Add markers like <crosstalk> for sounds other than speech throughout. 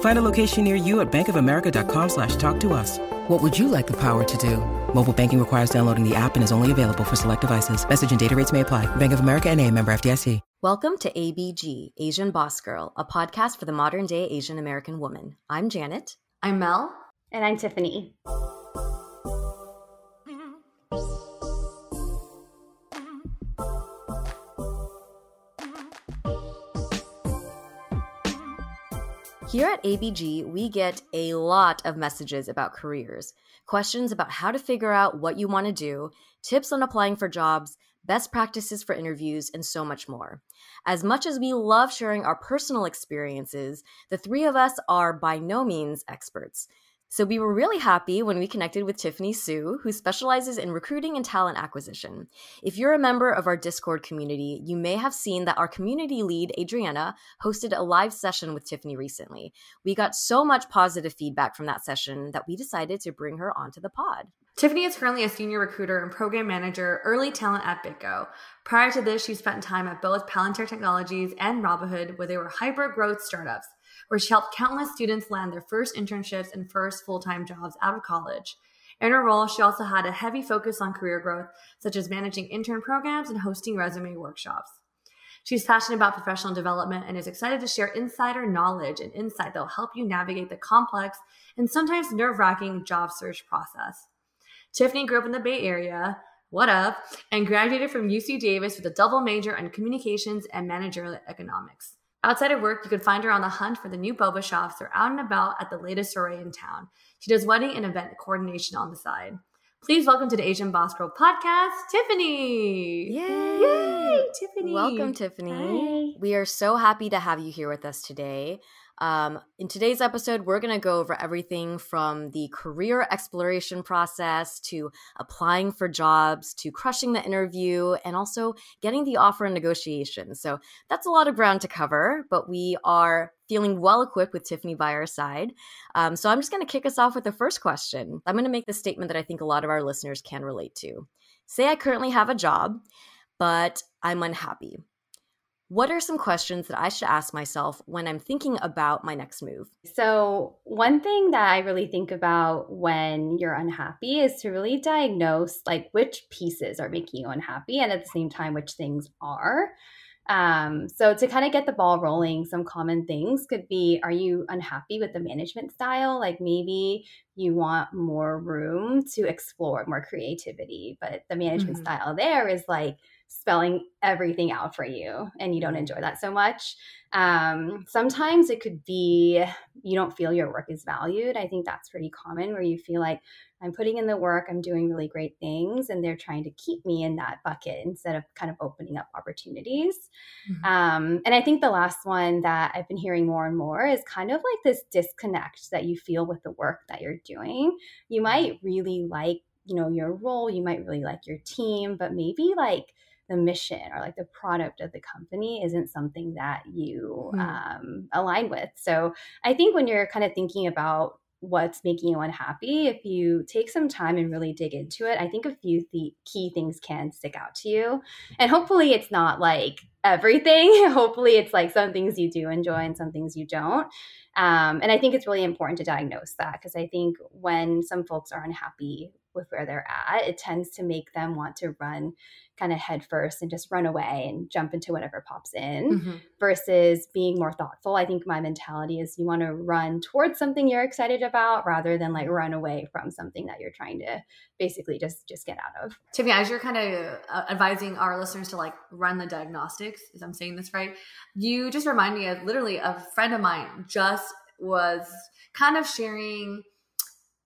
Find a location near you at bankofamerica.com slash talk to us. What would you like the power to do? Mobile banking requires downloading the app and is only available for select devices. Message and data rates may apply. Bank of America and a member FDIC. Welcome to ABG, Asian Boss Girl, a podcast for the modern day Asian American woman. I'm Janet. I'm Mel. And I'm Tiffany. Here at ABG, we get a lot of messages about careers, questions about how to figure out what you want to do, tips on applying for jobs, best practices for interviews, and so much more. As much as we love sharing our personal experiences, the three of us are by no means experts. So we were really happy when we connected with Tiffany Siu, who specializes in recruiting and talent acquisition. If you're a member of our Discord community, you may have seen that our community lead, Adriana, hosted a live session with Tiffany recently. We got so much positive feedback from that session that we decided to bring her onto the pod. Tiffany is currently a senior recruiter and program manager, early talent at BitGo. Prior to this, she spent time at both Palantir Technologies and Robinhood, where they were hyper growth startups where she helped countless students land their first internships and first full time jobs out of college. In her role, she also had a heavy focus on career growth, such as managing intern programs and hosting resume workshops. She's passionate about professional development and is excited to share insider knowledge and insight that will help you navigate the complex and sometimes nerve wracking job search process. Tiffany grew up in the Bay Area, what up, and graduated from UC Davis with a double major in communications and managerial economics. Outside of work, you can find her on the hunt for the new boba shops or out and about at the latest array in town. She does wedding and event coordination on the side. Please welcome to the Asian Boss Girl podcast, Tiffany. Yay! Yay, Tiffany. Welcome, Tiffany. Hi. We are so happy to have you here with us today. Um, in today's episode, we're going to go over everything from the career exploration process to applying for jobs to crushing the interview and also getting the offer and negotiation. So that's a lot of ground to cover, but we are feeling well equipped with Tiffany by our side. Um, so I'm just going to kick us off with the first question. I'm going to make the statement that I think a lot of our listeners can relate to. Say I currently have a job, but I'm unhappy. What are some questions that I should ask myself when I'm thinking about my next move? So, one thing that I really think about when you're unhappy is to really diagnose like which pieces are making you unhappy and at the same time which things are. Um, so to kind of get the ball rolling, some common things could be are you unhappy with the management style? Like maybe you want more room to explore more creativity, but the management mm-hmm. style there is like spelling everything out for you and you don't enjoy that so much. Um, sometimes it could be you don't feel your work is valued. I think that's pretty common where you feel like I'm putting in the work, I'm doing really great things, and they're trying to keep me in that bucket instead of kind of opening up opportunities. Mm-hmm. Um, and I think the last one that I've been hearing more and more is kind of like this disconnect that you feel with the work that you're doing. You might really like, you know, your role, you might really like your team, but maybe like the mission or like the product of the company isn't something that you mm. um, align with. So I think when you're kind of thinking about what's making you unhappy, if you take some time and really dig into it, I think a few th- key things can stick out to you. And hopefully, it's not like everything. <laughs> Hopefully, it's like some things you do enjoy and some things you don't. Um, and I think it's really important to diagnose that because I think when some folks are unhappy with where they're at, it tends to make them want to run kind of head first and just run away and jump into whatever pops in mm-hmm. versus being more thoughtful. I think my mentality is you want to run towards something you're excited about rather than like run away from something that you're trying to basically just just get out of. Tiffany, as you're kind of uh, advising our listeners to like run the diagnostics, as I'm saying this right, you just remind me of literally a friend of mine just was kind of sharing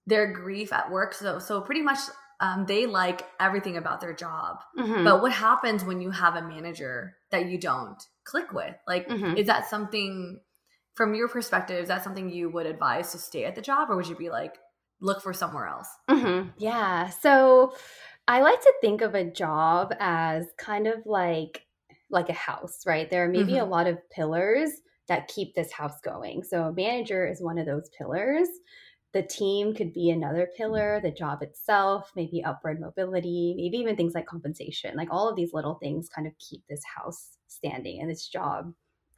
their grief at work. So so pretty much um, they like everything about their job. Mm-hmm. But what happens when you have a manager that you don't click with? Like, mm-hmm. is that something from your perspective? Is that something you would advise to stay at the job, or would you be like, look for somewhere else? Mm-hmm. Yeah. So I like to think of a job as kind of like like a house, right? There are maybe a mm-hmm. lot of pillars that keep this house going. So a manager is one of those pillars the team could be another pillar, the job itself, maybe upward mobility, maybe even things like compensation. Like all of these little things kind of keep this house standing and this job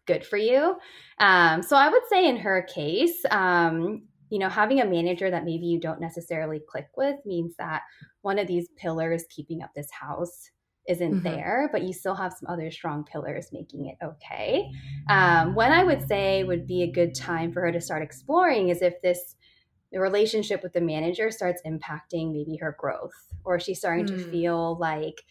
good for you. Um, so I would say in her case, um, you know, having a manager that maybe you don't necessarily click with means that one of these pillars keeping up this house isn't mm-hmm. there, but you still have some other strong pillars making it okay. Um, when I would say would be a good time for her to start exploring is if this the relationship with the manager starts impacting maybe her growth or she's starting mm. to hmm. feel like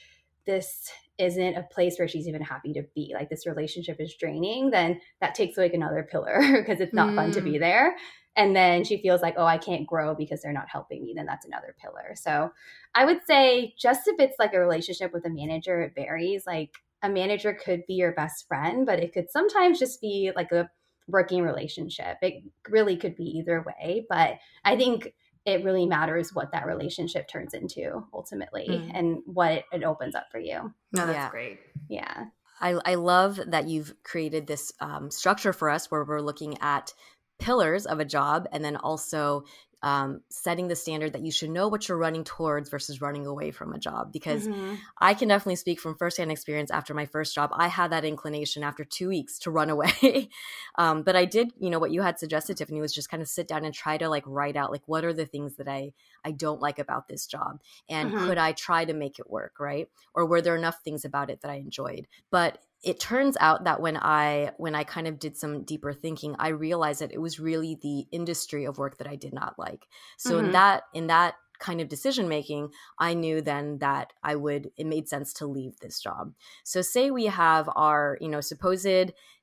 this isn't a place where she's even happy to be like this relationship is draining then that takes like another pillar <laughs> because it's not mm. fun to be hmm. there and then she feels like oh i can't grow because they're not helping me then that's another pillar so i would say just if it's like a relationship with a manager it varies like a manager could be your best friend but it could sometimes just be like a working relationship. It really could be either way, but I think it really matters what that relationship turns into ultimately mm. and what it, it, opens up for you. No, that's yeah. great. Yeah. I, I love that you've created this um, structure for us where we're looking at pillars of a job and then also um, setting the standard that you should know what you're running towards versus running away from a job. Because mm-hmm. I can definitely speak from firsthand experience after my first job. I had that inclination after two weeks to run away. <laughs> um, but I did, you know, what you had suggested, Tiffany, was just kind of sit down and try to like write out like what are the things that I I don't like about this job, and mm-hmm. could I try to make it work, right? Or were there enough things about it that I enjoyed? But it turns out that when i when i kind of did some deeper thinking i realized that it was really the industry of work that i did not like so mm-hmm. in that in that kind of decision making i knew then that i would it made sense to leave this job so say we have our you know supposed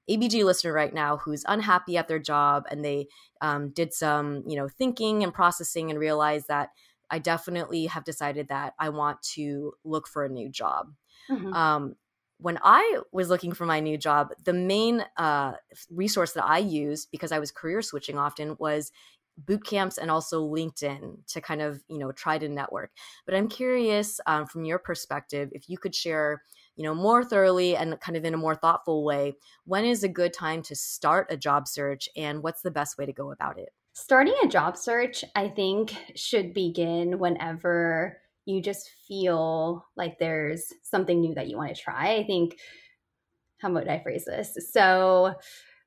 abg listener right now who's unhappy at their job and they um, did some you know thinking and processing and realized that i definitely have decided that i want to look for a new job Mm-hmm. Um, when I was looking for my new job, the main uh, resource that I used because I was career switching often was boot camps and also LinkedIn to kind of you know try to network. But I'm curious um, from your perspective if you could share you know more thoroughly and kind of in a more thoughtful way when is a good time to start a job search and what's the best way to go about it starting a job search i think should begin whenever you just feel like there's something new that you want to try. I think, how would I phrase this? So,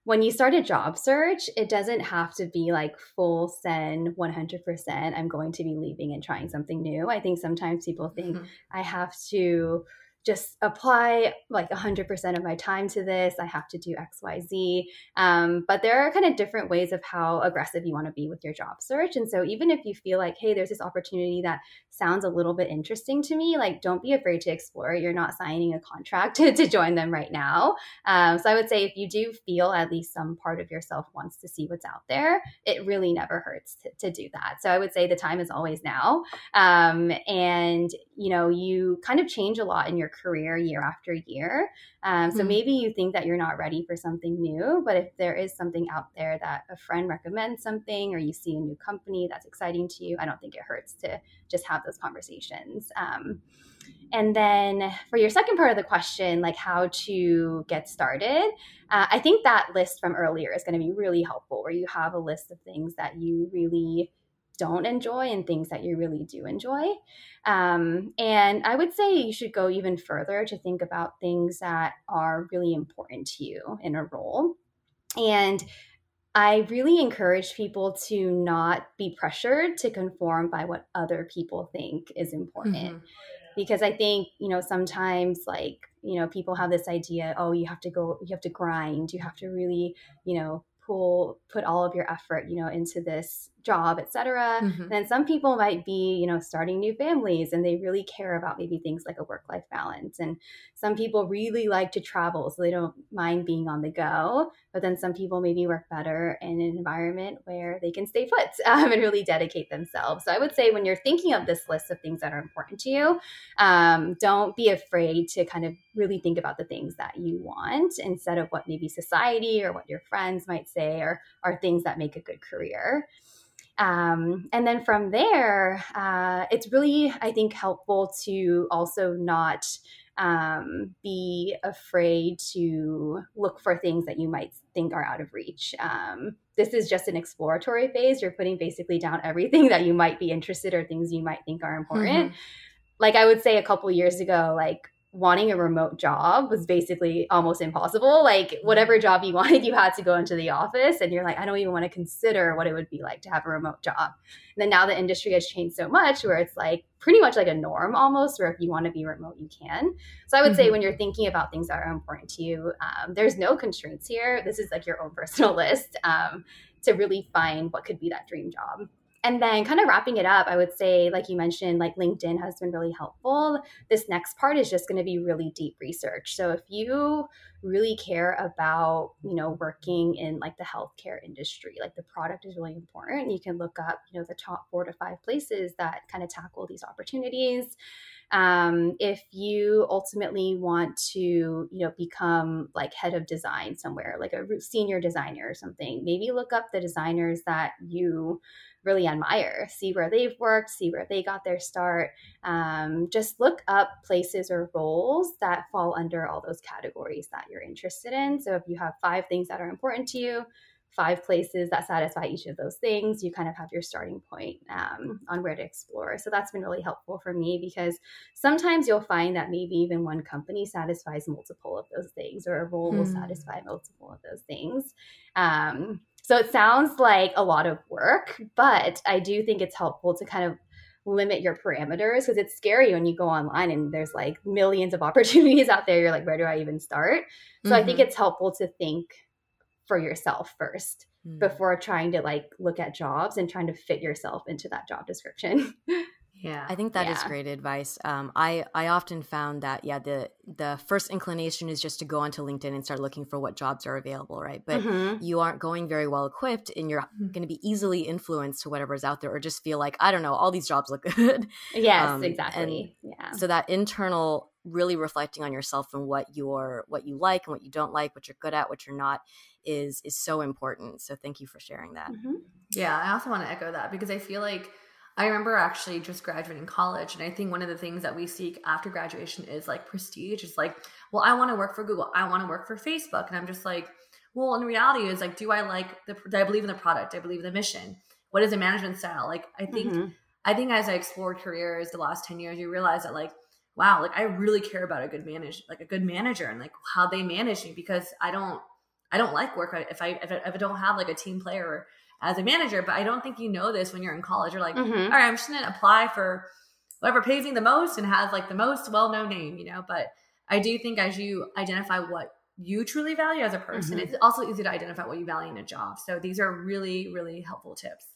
when you start a job search, it doesn't have to be like full send 100%. I'm going to be leaving and trying something new. I think sometimes people think mm-hmm. I have to just apply like 100% of my time to this. I have to do XYZ. Um, but there are kind of different ways of how aggressive you want to be with your job search. And so even if you feel like, hey, there's this opportunity that sounds a little bit interesting to me, like don't be afraid to explore. You're not signing a contract <laughs> to, to join them right now. Um, so I would say if you do feel at least some part of yourself wants to see what's out there, it really never hurts to, to do that. So I would say the time is always now. Um, and, you know, you kind of change a lot in your career year after year. Um, so mm-hmm. maybe you think that you're not ready for something new, but if there is something out there that a friend recommends something or you see a new company that's exciting to you, I don't think it hurts to just have those conversations. Um, and then for your second part of the question, like how to get started, uh, I think that list from earlier is going to be really helpful where you have a list of things that you really don't enjoy and things that you really do enjoy. Um, and I would say you should go even further to think about things that are really important to you in a role. And I really encourage people to not be pressured to conform by what other people think is important. Mm-hmm. Because I think, you know, sometimes like, you know, people have this idea, oh, you have to go, you have to grind, you have to really, you know, pull, put all of your effort, you know, into this job, etc. Mm-hmm. Then some people might be, you know, starting new families and they really care about maybe things like a work life balance. And some people really like to travel, so they don't mind being on the go. But then some people maybe work better in an environment where they can stay put <laughs> um, and really dedicate themselves. So I would say when you're thinking of this list of things that are important to you, um, don't be afraid to kind of really think about the things that you want instead of what maybe society or what your friends might say or are things that make a good career. Um, and then from there, uh, it's really, I think, helpful to also not um, be afraid to look for things that you might think are out of reach. Um, this is just an exploratory phase. You're putting basically down everything <laughs> that you might be interested or things you might think are important. Mm-hmm. Like I would say a couple years ago, like wanting a remote job was basically almost impossible. Like whatever mm-hmm. job you <laughs> wanted, you had to go into the office and you're like, I don't even want to consider what it would be like to have a remote job. And then now the industry has changed so much where it's like pretty much like a norm almost, where if you want to be remote, you can. So I would mm-hmm. say when you're thinking about things that are important to you, um, there's no constraints here. This is like your own <laughs> personal list um, to really find what could be that dream job and then kind of wrapping it up i would say like you mentioned like linkedin has been really helpful. This next part is just going to be really deep research. So if you really care about you know working in like the healthcare industry like the product is really important. You can look up you know the top four to five places that kind of tackle these opportunities. Um, if you ultimately want to you know become like head of design somewhere like a senior designer or something maybe look up the designers that you really admire, see where they've worked, see where they got their start. Um, just look up places or roles that fall under all those categories that you're interested in. So if you have five things that are important to you, five places that satisfy each of those things, you kind of have your starting point um, on where to explore. So that's been really helpful for me because sometimes you'll find that maybe even one company satisfies multiple of those things, or a role hmm. will satisfy multiple of those things. Um, so it sounds like a lot of work, but I do think it's helpful to kind of limit your parameters because it's scary when you go online and there's like millions of <laughs> opportunities out there. You're like, where do I even start? So mm-hmm. I think mm-hmm. it's helpful to think for yourself 1st mm-hmm. before trying to like look at jobs and trying to fit yourself into that job description. <laughs> Yeah, I think that yeah. is great advice. Um, I I often found that yeah the the first inclination is just to go onto LinkedIn and start looking for what jobs are available, right? But mm-hmm. you aren't going very well equipped, and you're mm-hmm. going to be easily influenced to whatever's out there, or just feel like I don't know, all these jobs look <laughs> good. Yes, um, exactly. yeah. So that internal really reflecting on yourself and what you're what you like and what you don't like, what you're good at, what you're not is is so important. So thank you for sharing that. Mm-hmm. Yeah, I also want to echo that because I feel like I remember actually just graduating college, and I think one of the things that we seek after graduation is like prestige. It's like, well, I want to work for Google, I want to work for Facebook, and I'm just like, well, in reality, is like, do I like the? Do I believe in the product? Do I believe in the mission? What is the management style? Like, I think, mm-hmm. I think as I explored careers the last ten years, you realize that like, wow, like I really care about a good manage, like a good manager, and like how they manage me because I don't, I don't like work if I if I, if I don't have like a team player as a manager. But I don't think you know this when you're in college. You're like, mm-hmm. All right, I'm just gonna apply for whatever pays me the most and has like the most well known name, you know. But I do think as you identify what you truly value as a person, mm-hmm. it's also easy to identify what you value in a job. So these are really, really helpful tips.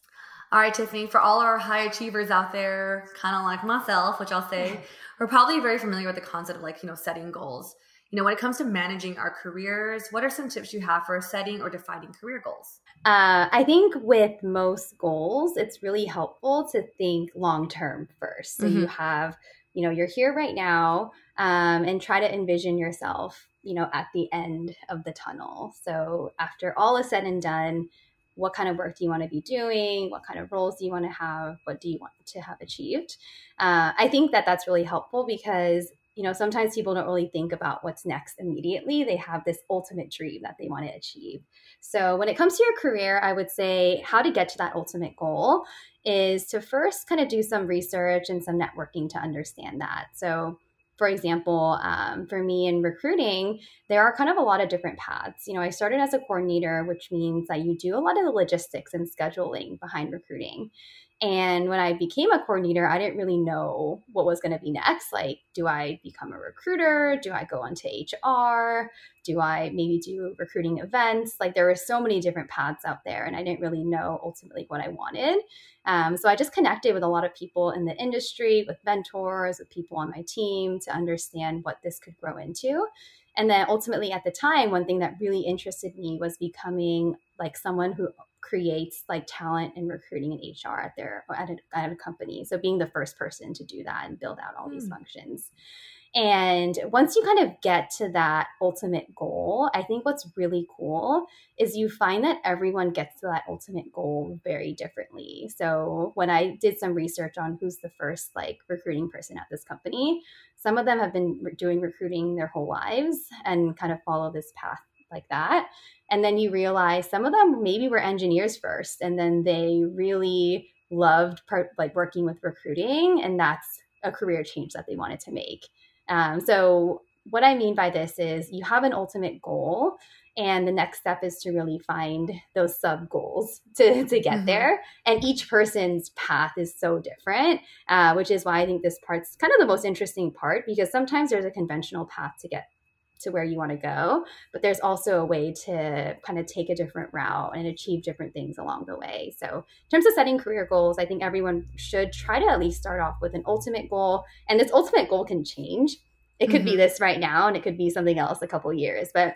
All right, Tiffany, for all our high achievers out there, kind of like myself, which I'll say, <laughs> we're probably very familiar with the concept of like, you know, setting goals. You know, when it comes to managing our careers, what are some tips you have for setting or defining career goals? Uh, I think with most goals, it's really helpful to think long term first. So mm-hmm. you have, you know, you're here right now um, and try to envision yourself, you know, at the end of the tunnel. So after all is said and done, what kind of work do you want to be doing? What kind of roles do you want to have? What do you want to have achieved? Uh, I think that that's really helpful because you know, sometimes people don't really think about what's next immediately. They have this ultimate dream that they want to achieve. So, when it comes to your career, I would say how to get to that ultimate goal is to first kind of do some research and some networking to understand that. So, for example, um, for me in recruiting, there are kind of a lot of different paths. You know, I started as a coordinator, which means that you do a lot of the logistics and scheduling behind recruiting. And when I became a coordinator, I didn't really know what was going to be next. Like, do I become a recruiter? Do I go into HR? Do I maybe do recruiting events? Like, there were so many different paths out there, and I didn't really know ultimately what I wanted. Um, so I just connected with a lot of people in the industry, with mentors, with people on my team to understand what this could grow into. And then ultimately, at the time, one thing that really interested me was becoming like someone who creates like talent and recruiting and HR at their at a, at a company. So being the first person to do that and build out all mm. these hmm. functions. And once you kind of get to that ultimate goal, I think what's really cool is you find that everyone gets to that ultimate goal very differently. So when I did some research on who's the first like recruiting person at this company, some of them have been doing recruiting their whole lives and kind of follow this path like that. And then you realize some of them maybe were engineers first and then they really loved part, like working with recruiting and that's a career change that they wanted to make. Um, so what i mean by this is you have an ultimate goal and the next step is to really find those sub goals <laughs> to, to get mm-hmm. there. And each person's path is so different uh, which is why i think this part's kind of the most interesting part because sometimes there's a conventional path to get to where you want to go but there's also a way to kind of take a different route and achieve different things along the way so in terms of setting career goals i think everyone should try to at least start off with an ultimate goal and this ultimate goal can change it could mm-hmm. be this right now and it could be something else a couple years but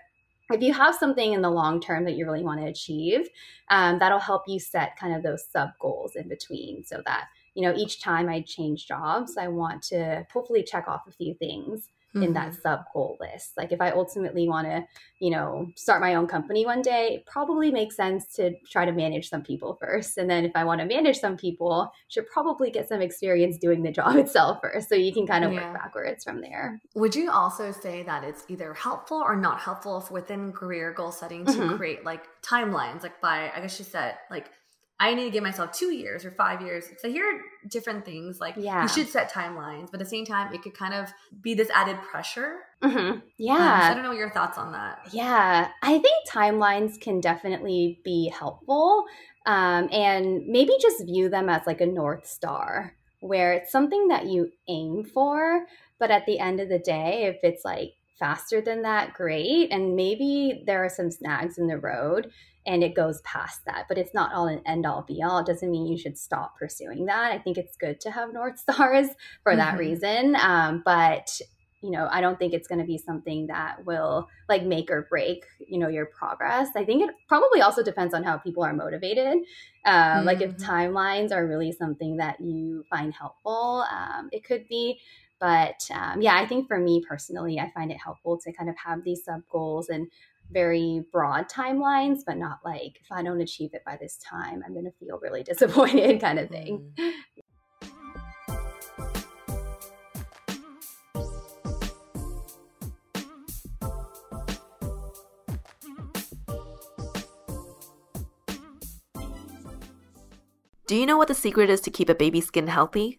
if you have something in the long term that you really want to achieve um, that'll help you set kind of those sub goals in between so that you know each time i change jobs i want to hopefully check off a few things mm-hmm. in that mm-hmm. sub goal list. Like if I ultimately want to, you know, start my own company one day, it probably makes sense to try to manage some people <laughs> first. And then if I want to manage some people, should probably get some experience doing the job <laughs> itself first. So you can kind of yeah. work backwards from there. Would you also say that it's either helpful or not helpful if within career goal setting to mm-hmm. create like timelines, like by I guess you said like I need to give myself two years or five years. So here different things. Like yeah. you should set timelines, but at the same time, it could kind of be this added pressure. Mm-hmm. Yeah. Um, so I don't know your thoughts on that. Yeah. I think timelines can definitely be helpful. Um, and maybe just view them as like a North Star where it's something that you aim for. But at the end of the day, if it's like faster than that, great. And maybe there are some snags in the road and it goes past that but it's not all an end all be all it doesn't mean you should stop pursuing that i think it's good to have north <laughs> stars for mm-hmm. that reason um, but you know i don't think it's going to be something that will like make or break you know your progress i think it probably also depends on how people are motivated um, mm-hmm. like if mm-hmm. timelines are really something that you find helpful um, it could be but um, yeah i think for me personally i find it helpful to kind of have these sub goals and very broad timelines, but not like if I don't achieve it by this time, I'm going to feel really <laughs> disappointed kind of thing. Mm. Do you know what the secret is to keep a baby's skin healthy?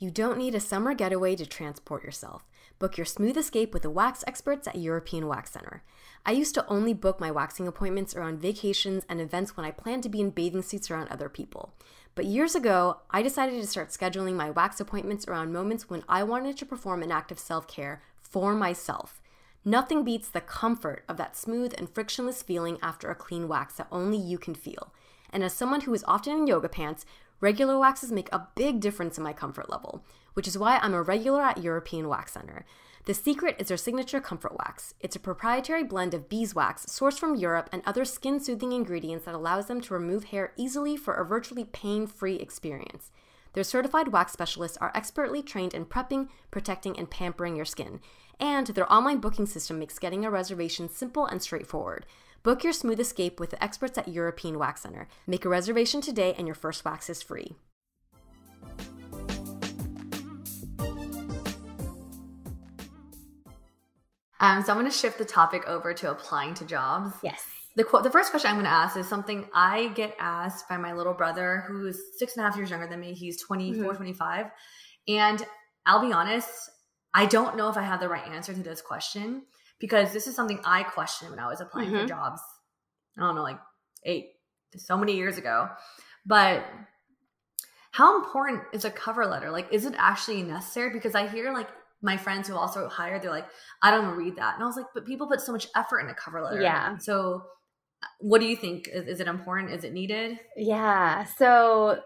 You don't need a summer getaway to transport yourself. Book your smooth escape with the wax experts at European Wax Center. I used to only book my waxing appointments around vacations and events when I planned to be in bathing suits around other people. But years ago, I decided to start scheduling my wax appointments around moments when I wanted to perform an act of self care for myself. Nothing beats the comfort of that smooth and frictionless feeling after a clean wax that only you can feel. And as someone who is often in yoga pants, Regular waxes make a big difference in my comfort level, which is why I'm a regular at European Wax Center. The secret is their signature comfort wax. It's a proprietary blend of beeswax sourced from Europe and other skin soothing ingredients that allows them to remove hair easily for a virtually pain free experience. Their certified wax specialists are expertly trained in prepping, protecting, and pampering your skin. And their online booking system makes getting a reservation simple and straightforward. Book your smooth escape with the experts at European Wax Center. Make a reservation today and your first wax is free. Um, so I'm going to shift the topic over to applying to jobs. Yes. The, qu- the first question I'm going to ask is something I get asked by my little brother, who's six and a half years younger than me. He's 24, Mhm. 25. And I'll be honest, I don't know if I have the right answer to this question because this is something I questioned when I was applying for Mhm. jobs. I don't know, like eight, so many years ago. But how important is a cover letter? Like, is it actually necessary? Because I hear like my friends who also hired, they're like, I don't read that. And I was like, but people put so much effort in a cover letter. Yeah. So what do you think? Is, is it important? Is it needed? Yeah. So,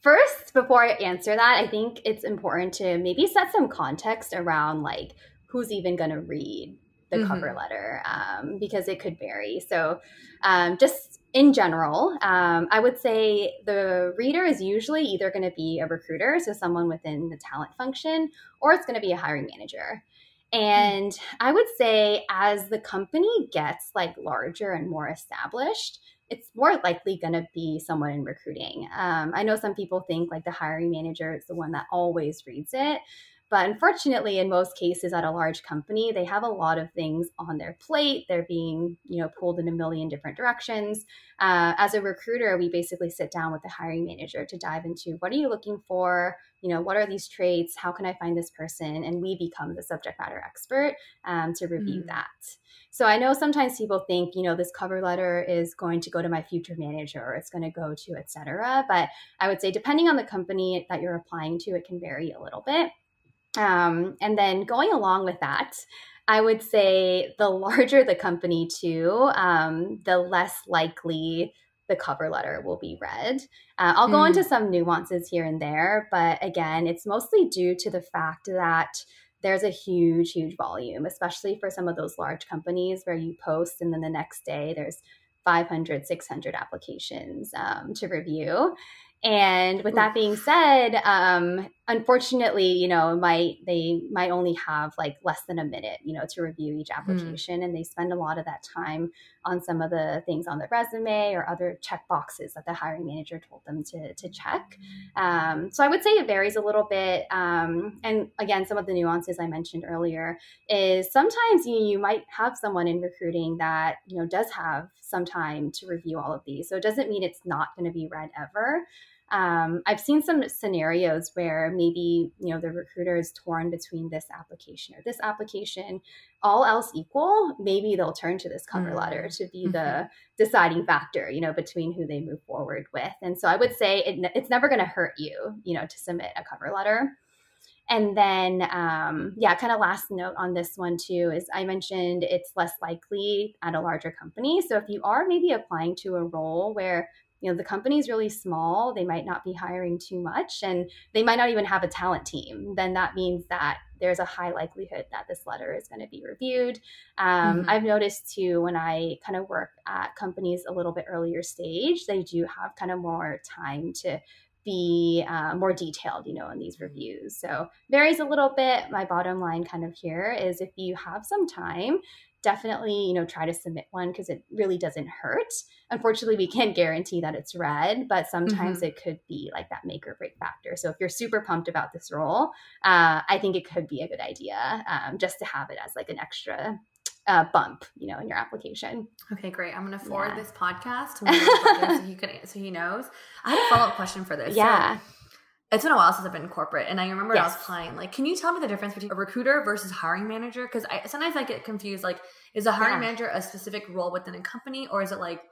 first, before I answer that, I think it's important to maybe set some context around like who's even going to read the Mhm. cover letter um, because it could vary. So, um, just in general, um, I would say the reader is usually either going to be a recruiter, so someone within the talent function, or it's going to be a hiring manager. And I would say as the company gets like larger and more established, it's more likely going to be someone in recruiting. Um, I know some people think like the hiring manager is the one that always reads it. But unfortunately, in most cases at a large company, they have a lot of things on their plate. They're being, you know, pulled in a million different directions. Uh, as a recruiter, we basically sit down with the hiring manager to dive into what are you looking for? You know, what are these traits? How can I find this person? And we become the subject matter expert um, to review Mm. that. So I know sometimes people think, you know, this cover letter is going to go to my future manager or it's going to go to et cetera. But I would say, depending on the company that you're applying to, it can vary a little bit. Um, and then going along with that, I would say the larger the company, too, um, the less likely the cover letter will be read. Uh, I'll go Mm. into some nuances here and there, but again, it's mostly due to the fact that there's a huge, huge volume, especially for some of those large companies where you post and then the next day there's 500, 600 applications um, to review. And with that being said, um, unfortunately, you know, might they might only have like less than a minute, you know, to review each application, and they spend a lot of that time on some of the things on the resume or other check boxes that the hiring manager told them to to check. Um, so I would say it varies a little bit. Um, and again, some of the nuances I mentioned earlier is sometimes you, you might have someone in recruiting that you know does have some time to review all of these. So it doesn't mean it's not going to be read ever. Um, I've seen some scenarios where maybe you know the recruiter is torn between this application or this application. All else equal, maybe they'll turn to this cover Mm. letter to be the deciding factor, you know, between who they move forward with. And so I would say it, it's never going to hurt you, you know, to submit a cover letter. And then, um, yeah, kind of last note on this one too is I mentioned it's less likely at a larger company. So if you are maybe applying to a role where you know the company is really small, they might not be hiring too much, and they might not even have a talent team. Then that means that there's a high likelihood that this letter is going to be reviewed. Um, Mhm. I've noticed too when I kind of work at companies a little bit earlier stage, they do have kind of more time to be uh, more detailed, you know, in these reviews. So varies a little bit. My bottom line kind of here is if you have some time, definitely, you know, try to submit one because it really doesn't hurt. Unfortunately, we can't guarantee that it's read, but sometimes mm-hmm. it could be like that make or break factor. So if you're super pumped about this role, uh, I think it could be a good idea um, just to have it as like an extra uh, bump, you know, in your application. Okay, great. I'm going to forward yeah. this podcast to so he can so he knows. I have a follow up question for this. <laughs> Yeah. So, it's been a while since I've been in corporate, and I remember yes. I was applying. Like, can you tell me the difference between a recruiter versus hiring manager? Because I sometimes I get confused. Like, is a hiring yeah. manager a specific role within a company, or is it like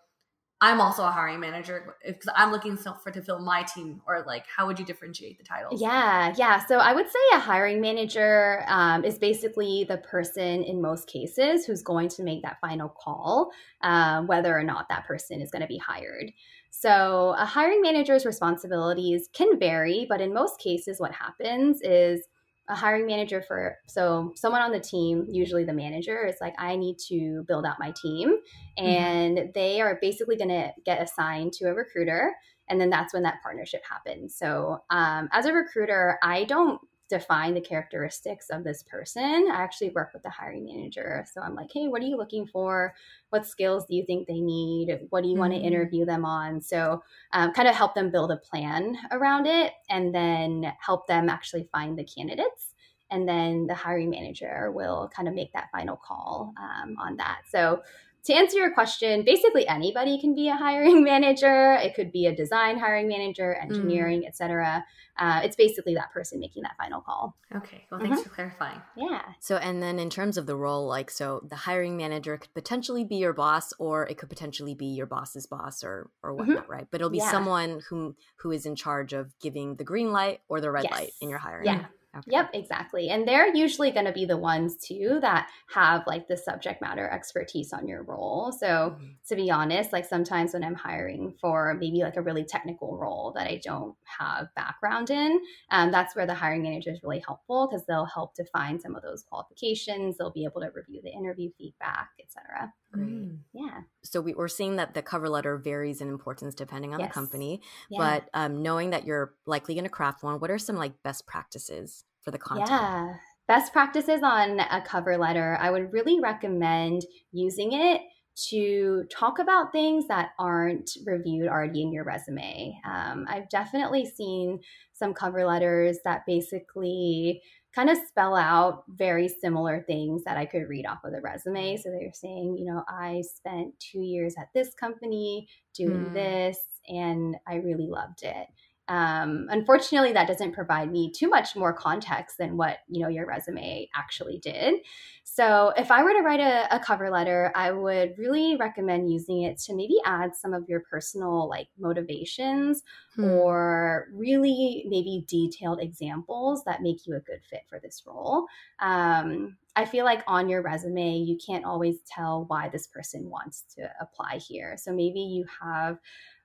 I'm also a hiring manager because I'm looking for to fill my team, or like how would you differentiate the titles? Yeah, yeah. So I would say a hiring manager um, is basically the person in most cases who's going to make that final call, um, whether or not that person is going to be hired. So a hiring manager's responsibilities can vary, but in most cases, what happens is a hiring manager for so someone on the team usually the manager is like i need to build out my team mm-hmm. and mm-hmm. they are basically going to get assigned to a recruiter and then that's when that partnership happens so um, as a recruiter i don't define the characteristics of this person. I actually work with the hiring manager. So I'm like, hey, what are you looking for? What skills do you think they need? What do you mm-hmm. want to interview them on? So um, kind of help them build a plan around it and then help them actually find the candidates. And then the hiring manager will kind of make that final call um, on that. So to answer your question, basically anybody can be a hiring <laughs> manager. It could be a design hiring manager, engineering, mm. etc. Uh, it's basically that person making that final call. Okay. Well, thanks mm-hmm. for clarifying. Yeah. So, and then in terms of the role, like, so the hiring manager could potentially be your boss, or it could potentially be your boss's boss, or or mm-hmm. whatnot, mm-hmm. right? But it'll be yeah. someone who who is in charge of giving the green light or the red yes. light in your hiring. Yeah. Okay. Yep, exactly. And they're usually going to be the ones too that have like the subject matter expertise on your role. So, mm-hmm. to be honest, like sometimes when I'm hiring for maybe like a really technical role that I don't have background in, um, that's where the hiring manager is really helpful because they'll help define some of those qualifications. They'll be able to review the interview feedback, etc. Great. Mm. Yeah. So we, are seeing that the cover letter varies in importance depending on yes. the company, yeah. but um, knowing that you're likely going to craft one, what are some like best practices for the content? Yeah. Best practices on a cover letter. I would really recommend using it to talk about things that aren't reviewed already in your resume. Um, I've definitely seen some cover letters that basically kind of spell out very similar things that I could read off of the resume. So they're saying, you know, I spent two years at this company doing mm. this and I really loved it. Um, unfortunately, that doesn't provide me too much more context than what you know your resume actually did. So, if I were to write a, a, cover letter, I would really recommend using it to maybe add some of your personal like motivations hmm. or really maybe detailed examples that make you a good fit for this role. Um, I feel like on your resume, you can't always tell why this person wants to apply here. So maybe you have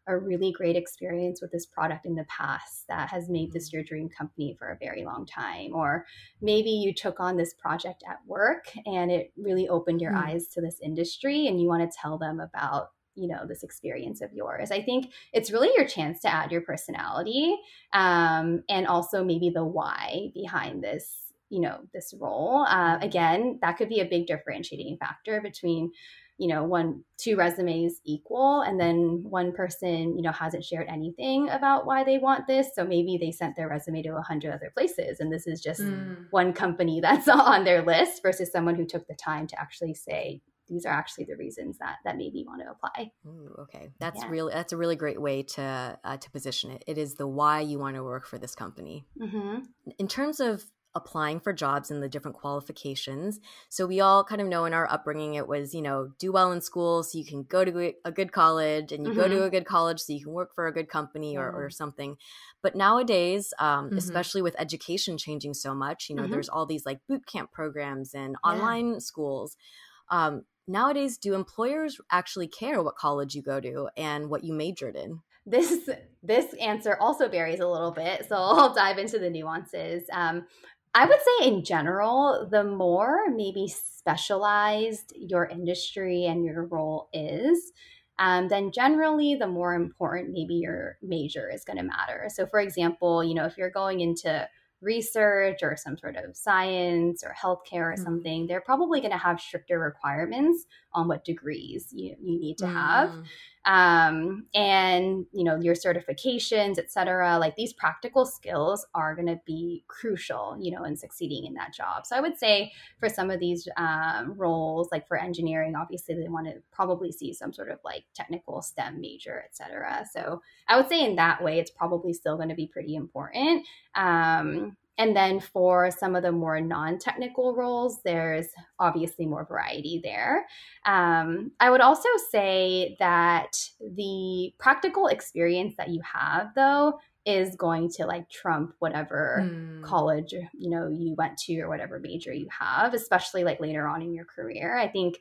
a really great experience with this product in the past that has made this mm-hmm. your dream company for a very long time or maybe you took on this project at work and it really opened your mm. eyes to this industry and you want to tell them about you know this experience of yours i think it's really your chance to add your personality um, and also maybe the why behind this you know this role uh, again that could be a big differentiating factor between you know one two resumes equal and then one person you know hasn't shared anything about why they want this so maybe they sent their resume to a hundred other places and this is just mm. one company <laughs> that's <laughs> on their list versus someone who took the time to actually say these are actually the reasons that that made me want to apply. Ooh, okay, that's yeah. really that's a really great way to uh, to position it. It is the why you want to work for this company. Mm-hmm. In terms of applying for jobs and the different qualifications. So we all kind of know in our upbringing it was, you know, do well in school so you can go to a good college and you mm-hmm. go to mm-hmm. a good college so you can work for a good company or, or something. But nowadays, um, mm-hmm. especially with education changing so much, you know, mm-hmm. there's all these like boot camp programs and yeah. online schools. Um, nowadays, do employers actually care what college you go to and what you majored in? this this answer also varies a little bit so i'll dive into the nuances um, I would say, in general, the more maybe specialized your industry and your role is, um, then generally the more important maybe your major is going to matter. So, for example, you know, if you're going into research or some sort of science or healthcare or mm. something, they're probably going to have stricter requirements on what degrees you, you need to have. Um, and, you know, your certifications, et cetera, like these practical skills are going to be crucial, you know, in succeeding in that job. So I would say for some of these um, roles, like for engineering, obviously they want to probably see some sort of like technical STEM major, et cetera. So I would say in that way, it's probably still going to be pretty important. Um, and then for some of the more non technical roles, there's obviously more variety there. Um, I would also say that the practical experience that you have, though, is going to like trump whatever mm. college you know you went to or whatever major you have especially like later on in your career i think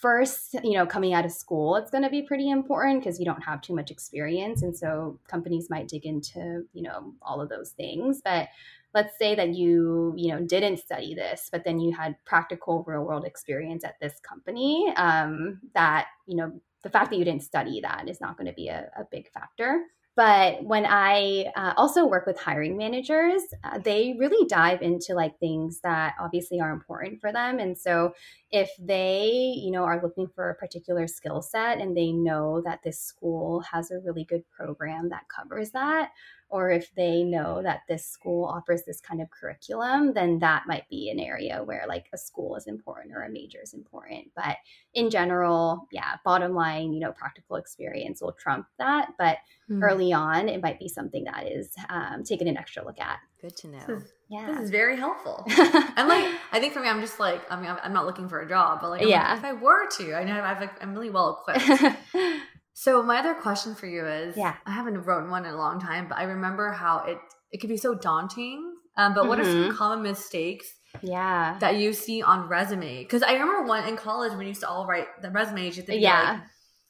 first you know coming out of school it's going to be pretty important because you don't have too much experience and so companies might dig into you know all of those things but let's say that you you know didn't study this but then you had practical real world experience at this company um, that you know the fact that you didn't study that is not going to be a, a big factor. But when i uh, also work with hiring managers uh, they really dive into like things that obviously are important for them. And so if they you know are looking for a particular skill set and they know that this school has a really good program that covers that or if they know that this school offers this kind of curriculum, then that might be an area where like a school is important or a major is important. But in general, yeah, bottom line, you know, practical experience will trump that. But mm. early on, it might be something that is um, taken an extra look at. Good to know. This is, yeah, this is very helpful. <laughs> I'm like, I think for me, I'm just like, I mean, I'm not looking for a job, but like, yeah, like, if I were to, I know I've, I'm really well equipped. <laughs> So my other question for you is, yeah, I haven't written one in a long time, but I remember how it it could be so daunting. Um, but what mm-hmm. are some mm-hmm. common mistakes? Yeah, that you see on resume? Because I remember one in college when you used to all write the resumes. You think, yeah. Like,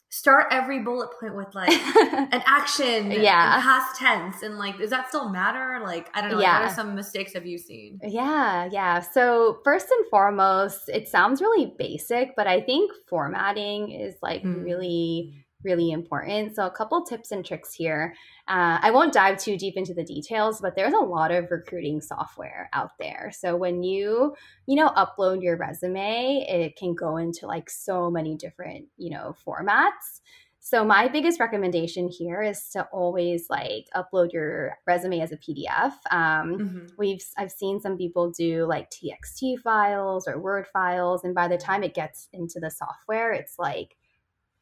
start every bullet point with like <laughs> an action yeah past tense and like does that still matter like i don't know yeah. what are some mistakes have you seen yeah yeah so first and foremost it sounds really basic but i think formatting is like mm. really really important. So, a couple tips and tricks here. Uh, I won't dive too deep into the details, but there's a lot of recruiting software out there. So, when you, you know, upload your resume, it can go into like so many different, you know, formats. So my biggest recommendation here is to always like upload your resume as a PDF. Um, mm-hmm. We've I've seen some people do like TXT files or Word files, and by the time it gets into the software, it's like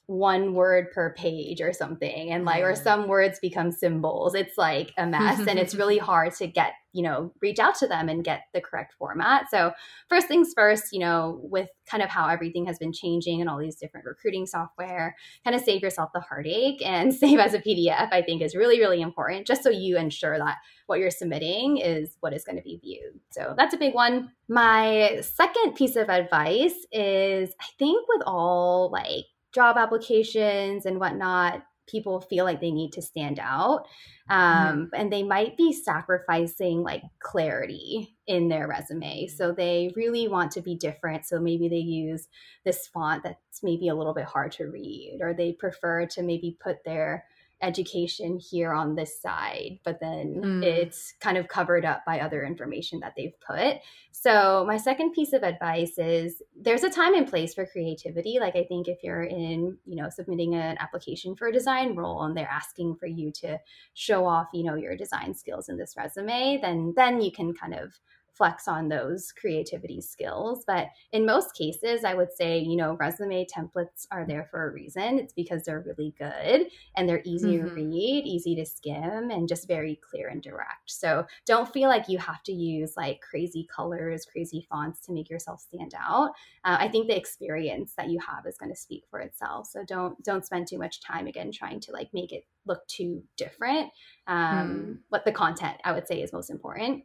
one word per page or something and like or some words become symbols. It's like a mess and it's really <laughs> hard to get you know reach out to them and get the correct format. So first things first you know with kind of how everything has been changing and all these different recruiting software kind of save yourself the heartache and <laughs> save as a pdf i think is really really important just so you ensure that what you're submitting is what is going to be viewed. So that's a big one. My second piece of advice is i think with all like job applications and whatnot, people feel like they need to stand out. Um, mm-hmm. And they might be sacrificing like clarity in their resume. So they really want to be different. So maybe they use this font that's maybe a little bit hard to read, or they prefer to maybe put their education here on this side, but then mm. it's kind of covered up by other information that they've put. So, my second piece of advice is there's a time and place for creativity. Like, I think if you're in, you know, submitting an application for a design role and they're asking for you to show off, you know, your design skills in this resume, then then you can kind of flex on those creativity skills. But in most cases, I would say, you know, resume templates are there for a reason. It's because they're really good and they're easy mm-hmm. to read, easy to skim, and just very clear and direct. So don't feel like you have to use like crazy colors, crazy fonts to make yourself stand out. Uh, I think the experience that you have is going to speak for itself. So don't don't spend too much time again trying to like make it look too different. Um, mm. What the content I would say is most important.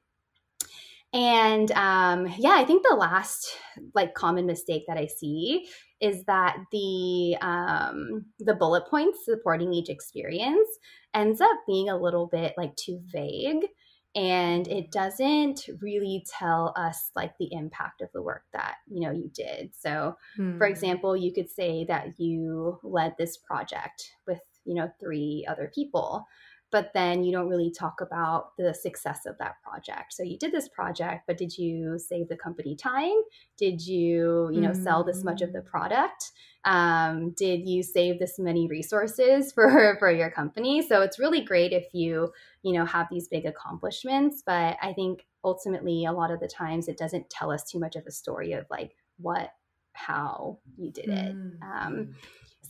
And um, yeah, I think the last like common mistake that I see is that the um, the bullet points supporting each experience ends up being a little bit like too vague. and it doesn't really tell us like the impact of the work that you know you did so Hmm. for example you could say that you led this project with you know three other people but then you don't really talk about the success of that project. So you did this project but did you save the company time? Did you you know sell this much of the product? Um, did you save this many resources <laughs> for for your company? So it's really great if you you know have these big accomplishments but i think ultimately a lot of the times it doesn't tell us too much of a story of like what how you did it. Mm. um,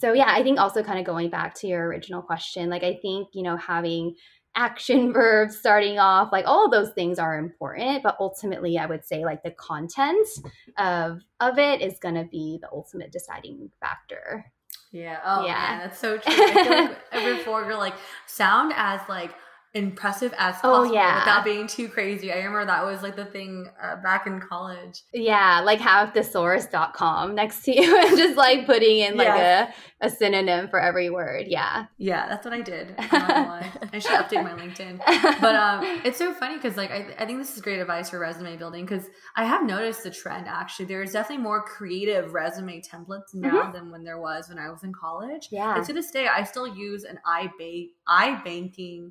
so yeah i think also kind of going back to your original question like i think you know having action <laughs> verbs starting off like all of those things are important but ultimately i would say like the content of of it is going to be the ultimate deciding factor Yeah. Oh Yeah. yeah, that's so <laughs> true. I feel like every before you're like sound as like impressive as Oh, yeah. without being too crazy. I remember that was like the thing uh, back in college. yeah like have thesaurus.com next to you <laughs> and just like putting in like Yes. a, a synonym for every word yeah Yeah, that's what I did. <laughs> I'm not gonna lie. I should update my LinkedIn. But um, it's so funny because like I, I think this is great advice for resume building because I have noticed the trend actually. There's definitely more creative resume templates now than when there was when I was in college. Yeah. And to this day, I still use an iBank iBanking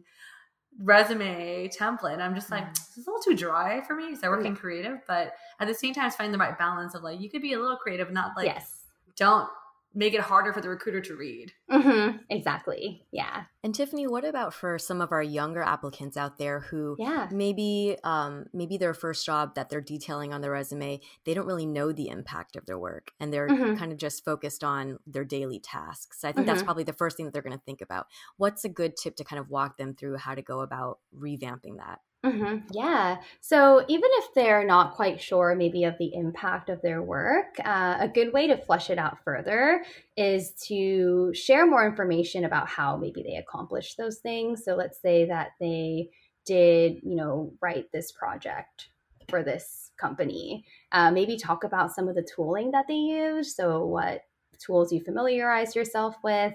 resume template. And I'm just like, mm. this is a little too dry for me because I work in creative, but at the same time, it's finding the right balance of like you could be a little creative, not like yes. don't make it harder for the recruiter to read. hmm exactly yeah And Tiffany, what about for some of our younger applicants out there who Yeah. maybe um, maybe their first job that they're detailing on their resume, they don't really know the impact of their work and they're Mhm. kind of just focused on their daily tasks. I think that's Mhm. probably the first thing that they're going to think about. What's a good tip to kind of walk them through how to go about revamping that? Hmm Yeah. So even if they're not quite sure, maybe of the impact of their work, uh, a good way to flesh it out further is to share more information about how maybe they accomplished those things. So let's say that they did, you know, write this project for this company. Uh, maybe talk about some of the tooling that they use. So what tools you familiarize yourself with.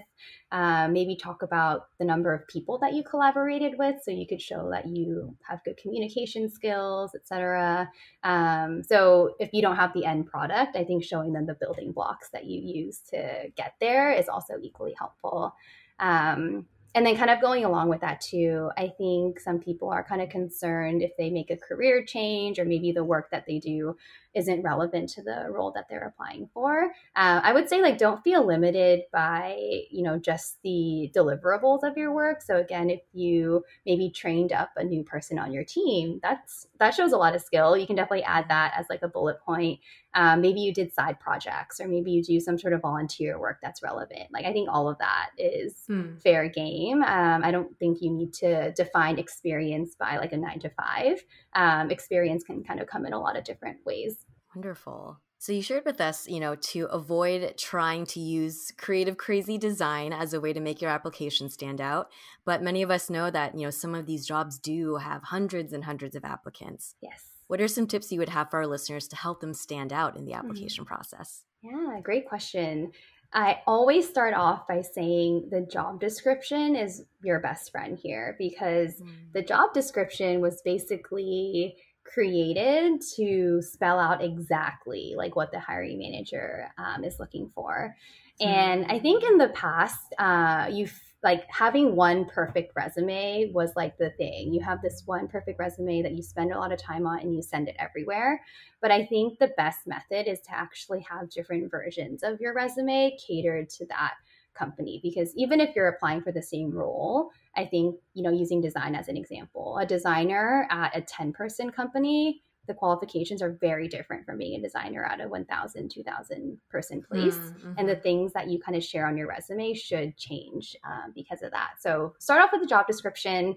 Uh, maybe talk about the number of people that you collaborated with, so you could show that you have good communication skills, etc. Um, so if you don't have the end product, I think showing them the building blocks that you use to get there is also equally helpful. Um, and then kind of going along with that too, I think some people are kind of concerned if they make a career change or maybe the work that they do isn't relevant to the role that they're applying for. Uh, I would say like don't feel limited by you know just the deliverables of your work. So again, if you maybe trained up a new person on your team, that's that shows a lot of skill. You can definitely add that as like a bullet point. Um, maybe you did side projects or maybe you do some sort of volunteer work that's relevant. Like I think all of that is Hmm. fair game. Um, I don't think you need to define experience by like a nine to five. Um, experience can kind of come in a lot of different ways. Wonderful. So you shared with us, you know, to avoid trying to use creative crazy design as a way to make your application stand out, but many of us know that, you know, some of these jobs do have hundreds and hundreds of applicants. Yes. What are some tips you would have for our listeners to help them stand out in the mm-hmm. application process? Yeah, great question. I always start off by saying the job description is your best friend here because mm. the job description was basically created to spell out exactly like what the hiring manager um, is looking for. And I think in the past, uh, you've like having one perfect resume was like the thing. You have this one perfect resume that you spend a lot of time on and you send it everywhere. But I think the best method is to actually have different versions of your resume catered to that company because even if you're applying for the same role, I think, you know, using design as an example, a designer at a 10 person company, the qualifications are very different from being a designer at a 1,000, 2,000 person place. Mm, And the things that you kind of share on your resume should change um, because of that. So start off with the job description.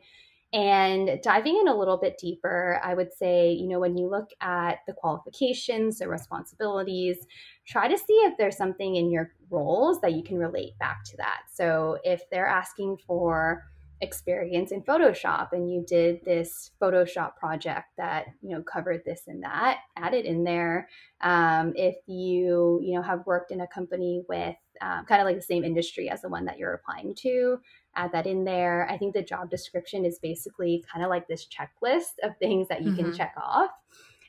And diving in a little bit deeper, I would say, you know, when you look at the qualifications, the responsibilities, try to see if there's something in your roles that you can relate back to that. So if they're asking for experience in Photoshop and you did this Photoshop project that you know covered this and that, add it in there. Um, if you you know have worked in a company with um, kind of like the same industry as the one that you're applying to, add that in there. I think the job description is basically kind of like this checklist of things that you mm-hmm. can check off.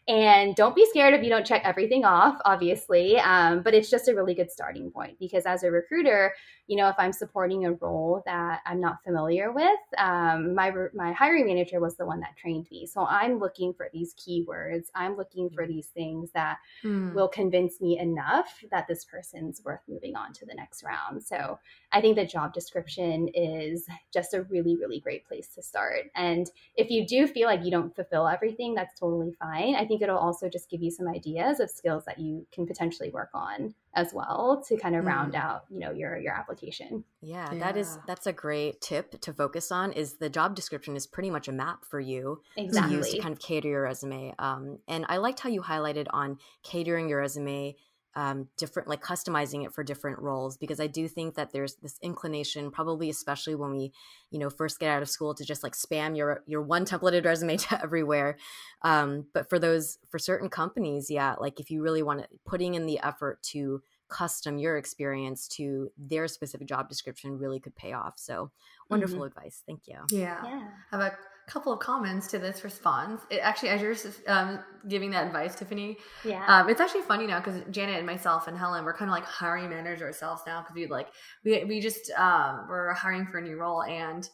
And don't be scared if you don't check everything off, obviously. Um, but it's just a really good starting point because as a recruiter, you know, if I'm supporting a role that I'm not familiar with, um, my my hiring manager was the one that trained me. So I'm looking for these keywords. I'm looking for these things that mm. will convince me enough that this person's worth moving on to the next round. So I think the job description is just a really, really great place to start. And if you do feel like you don't fulfill everything, that's totally fine. I think it'll also just give you some ideas of skills that you can potentially work on as well to kind of round mm. out you know your your application yeah, yeah, that is that's a great tip to focus on is the job description is pretty much a map for you exactly. to use to kind of cater your resume um, and i liked how you highlighted on catering your resume um, different like customizing it for different roles because i do think that there's this inclination probably especially when we you know first get out of school to just like spam your your one templated <laughs> resume to everywhere. Um, but for those for certain companies yeah like if you really want to putting in the effort to custom your experience to their specific job description really could pay off. So wonderful mm-hmm. advice. Thank you. Yeah. yeah. Have a couple of comments to this response. It actually, as you're um, giving that advice, Tiffany, yeah, um, it's actually funny now because Janet and myself and Helen we're kind of like hiring managers ourselves now because we like we we just um, we're hiring for a new role and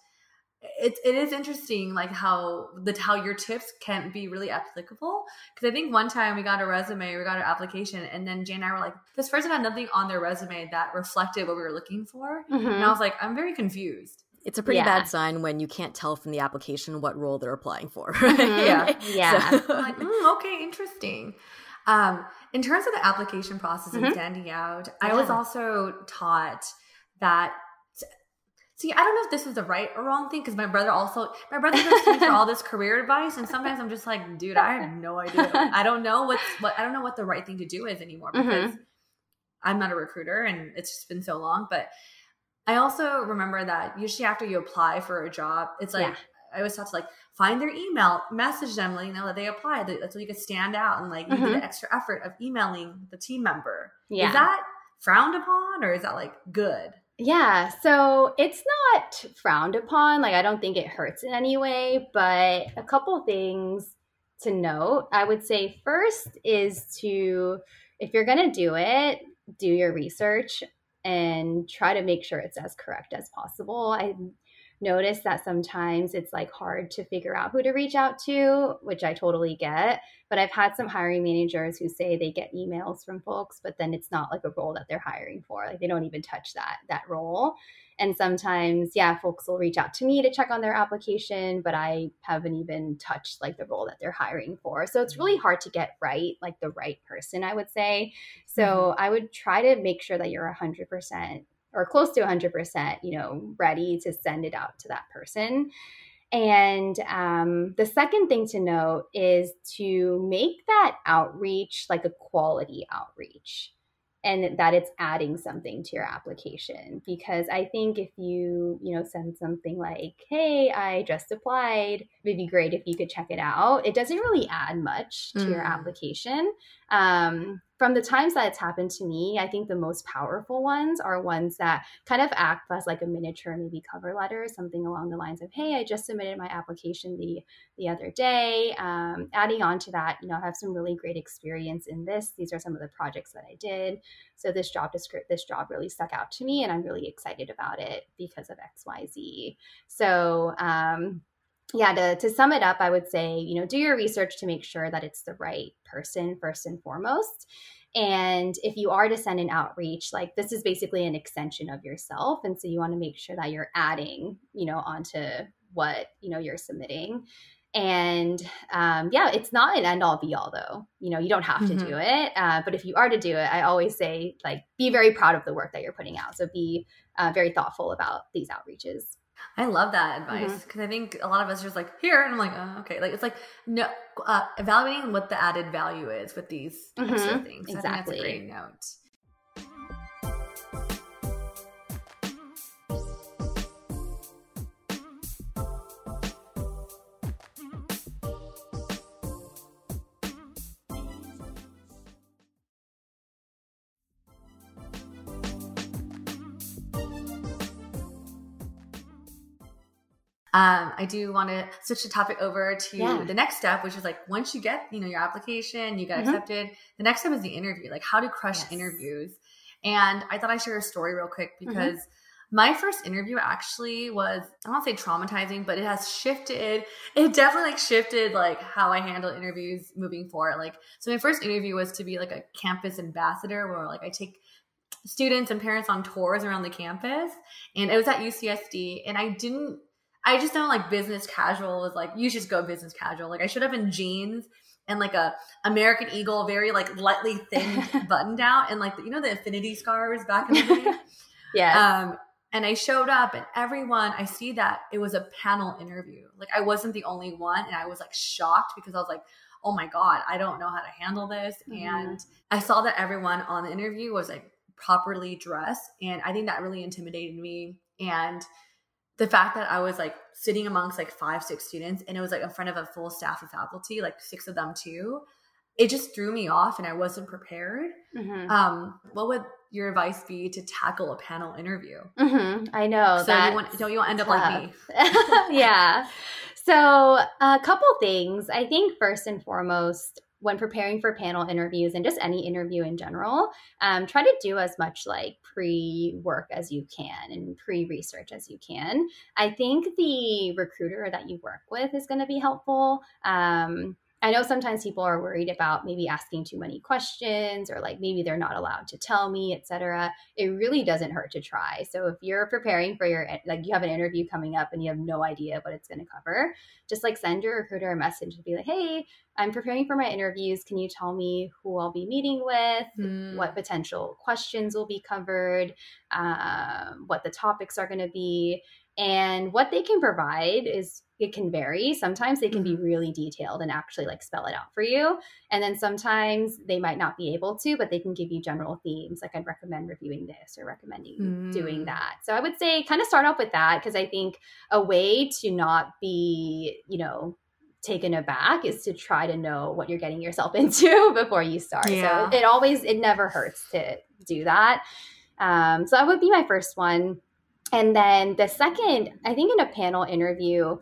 it, it is interesting like how the how your tips can be really applicable because i think one time we got a resume we got an application and then jane and i were like this person had nothing on their resume that reflected what we were looking for mm-hmm. and i was like i'm very confused it's a pretty yeah. bad sign when you can't tell from the application what role they're applying for. <laughs> Right? Mm-hmm. Yeah. Yeah. So. <laughs> like, mm, okay, interesting. Um, in terms of the application process mm-hmm. and standing out, yeah. I was also taught that See, I don't know if this is the right or wrong thing because my brother also my brother goes me for all this career advice, and sometimes I'm just like, dude, I have no idea. I don't know what's what I don't know what the right thing to do is anymore because mm-hmm. I'm not a recruiter and it's just been so long. But I also remember that usually after you apply for a job, it's like yeah. I always have to like find their email, message them, let you know that they applied. That's so you can stand out and like mm-hmm. you do the extra effort of emailing the team member. Yeah. Is that frowned upon or is that like good? Yeah, so it's not frowned upon. Like I don't think it hurts in any way, but a couple things to note. I would say first is to if you're going to do it, do your research and try to make sure it's as correct as possible. I notice that sometimes it's like hard to figure out who to reach out to, which I totally get. But I've had some hiring managers who say they get emails from folks, but then it's not like a role that they're hiring for. Like they don't even touch that that role. And sometimes, yeah, folks will reach out to me to check on their application, but I haven't even touched like the role that they're hiring for. So it's really hard to get right, like the right person, I would say. So mm-hmm. I would try to make sure that you're 100% or close to 100%, you know, ready to send it out to that person. And um, the second thing to note is to make that outreach like a quality outreach and that it's adding something to your application. Because i think if you you know send something like hey i just applied it'd be great if you could check it out. It doesn't really add much to mm. your application. Um, from the times that it's happened to me, I think the most powerful ones are ones that kind of act as like a miniature, maybe cover letter, something along the lines of, "Hey, I just submitted my application the the other day." Um, adding on to that, you know, I have some really great experience in this. These are some of the projects that I did. So this job description, this job really stuck out to me, and I'm really excited about it because of X, Y, Z. So. Um, yeah, to, to sum it up, I would say, you know, do your research to make sure that it's the right person first and foremost. And if you are to send an outreach, like this is basically an extension of yourself. And so you want to make sure that you're adding, you know, onto what, you know, you're submitting. And um, yeah, it's not an end all be all though. You know, you don't have mm-hmm. to do it. Uh, but if you are to do it, I always say, like, be very proud of the work that you're putting out. So be uh, very thoughtful about these outreaches. I love that advice because mm-hmm. I think a lot of us are just like here, and I'm like, oh, okay, like it's like no uh, evaluating what the added value is with these mm-hmm. things. Exactly, I think that's a great note. Um, I do want to switch the topic over to Yeah. the next step, which is like once you get, you know, your application, you get Mhm. accepted. The next step is the interview, like how to crush Yes. interviews. And I thought I'd share a story real quick Mm-hmm. because my first interview actually was I don't say traumatizing, but it has shifted. It definitely like shifted like how I handle interviews moving forward. Like so, my first interview was to be like a campus ambassador, where like I take students and parents on tours around the campus, and it was at UCSD, and I didn't. I just don't like business casual was like you should just go business casual. Like I should have been jeans and like a American Eagle, very like lightly thin <laughs> button down, and like you know the infinity scarves back in the day. <laughs> yeah. Um, and I showed up, and everyone, I see that it was a panel interview. Like I wasn't the only one, and I was like shocked because I was like, oh my God, I don't know how to handle this. Mhm. And I saw that everyone on the interview was like properly dressed. And I think that really intimidated me. And the fact that I was like sitting amongst like five, six students, and it was like in front of a full staff of faculty, like six of them too, it just threw me off and I wasn't prepared. Mhm. Um, what would your advice be to tackle a panel interview? Mhm. I know so that. you want don't you want to end up like me? <laughs> yeah. So, a couple things. I think first and foremost, when preparing for panel interviews and just any interview in general, um, try to do as much like pre work as you can and pre research as you can. I think the recruiter that you work with is going to be helpful. Um, I know sometimes people are worried about maybe asking too many questions or like maybe they're not allowed to tell me, etc. It really doesn't hurt to try. So if you're preparing for your like you have an interview coming up and you have no idea what it's going to cover, just like send your recruiter a message and be like, "Hey, I'm preparing for my interviews. Can you tell me who I'll be meeting with? Hmm. What potential questions will be covered? Um, what the topics are going to be?" And what they can provide is it can vary. Sometimes they can be really detailed and actually like spell it out for you. And then sometimes they might not be able to, but they can give you general themes. Like I'd recommend reviewing this or recommending Mm. doing that. So I would say kind of start off with that because I think a way to not be, you know, taken aback is to try to know what you're getting yourself <laughs> into before you start. Yeah. So it always, it never hurts to do that. Um, so that would be my first one. And then the second, I think in a panel interview,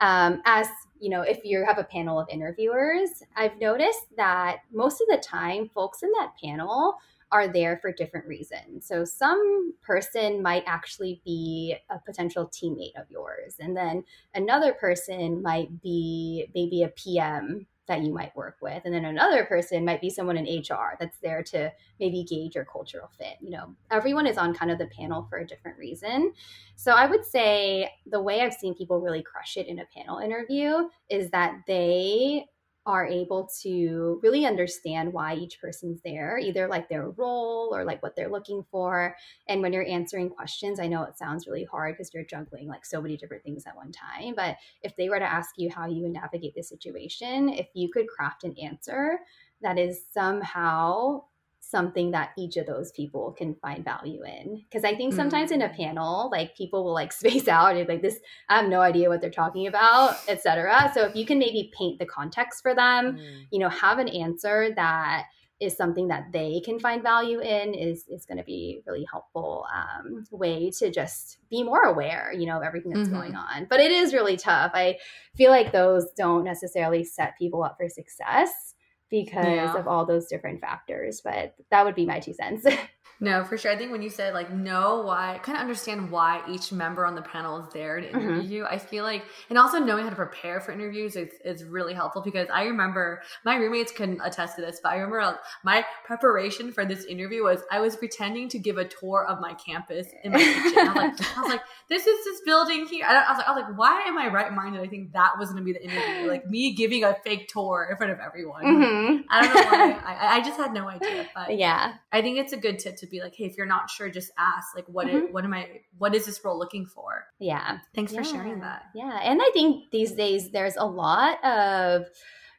um, as you know, if you have a panel of interviewers, I've noticed that most of the time, folks in that panel are there for different reasons. So some person might actually be a potential teammate of yours, and then another person might be maybe a PM that you might work with, and then another person might be someone in HR that's there to maybe gauge your cultural fit. You know, everyone is on kind of the panel for a different reason. So I would say the way I've seen people really crush it in a panel interview is that they are able to really understand why each person's there, either like their role or like what they're looking for. And when you're answering questions, I know it sounds really hard because you're juggling like so many different things at one time. But if they were to ask you how you would navigate the situation, if you could craft an answer that is somehow something that each of those people can find value in. Because i think sometimes in a panel like people will like <laughs> space out and like this i have no idea what they're talking about etc so if you can maybe paint the context for them you know have an answer that is something that they can find value in is is going to be really helpful um, way to just be more aware you know of everything that's Mhm. going on. But it is really tough. I feel like those don't necessarily set people up for success because Yeah. of all those different factors but that would be my two cents <laughs> No, for sure. I think when you said like know why, kind of understand why each member on the panel is there to interview Mhm. you. I feel like, and also knowing how to prepare for interviews is, is really helpful because I remember my roommates can attest to this, but I remember my preparation for this interview was I was pretending to give a tour of my campus in my kitchen. I was like, <laughs> I was like, this is this building here. I, I was like, I was like, why am I right minded? I think that was going to be the interview, like me giving a fake tour in front of everyone. Mhm. I don't know why. <laughs> I, I just had no idea, but yeah I think it's a good tip to be like, hey, if you're not sure, just ask. Like, what Mhm. is, what am I? What is this role looking for? yeah Thanks for sharing that. Yeah. And I think these days there's a lot of,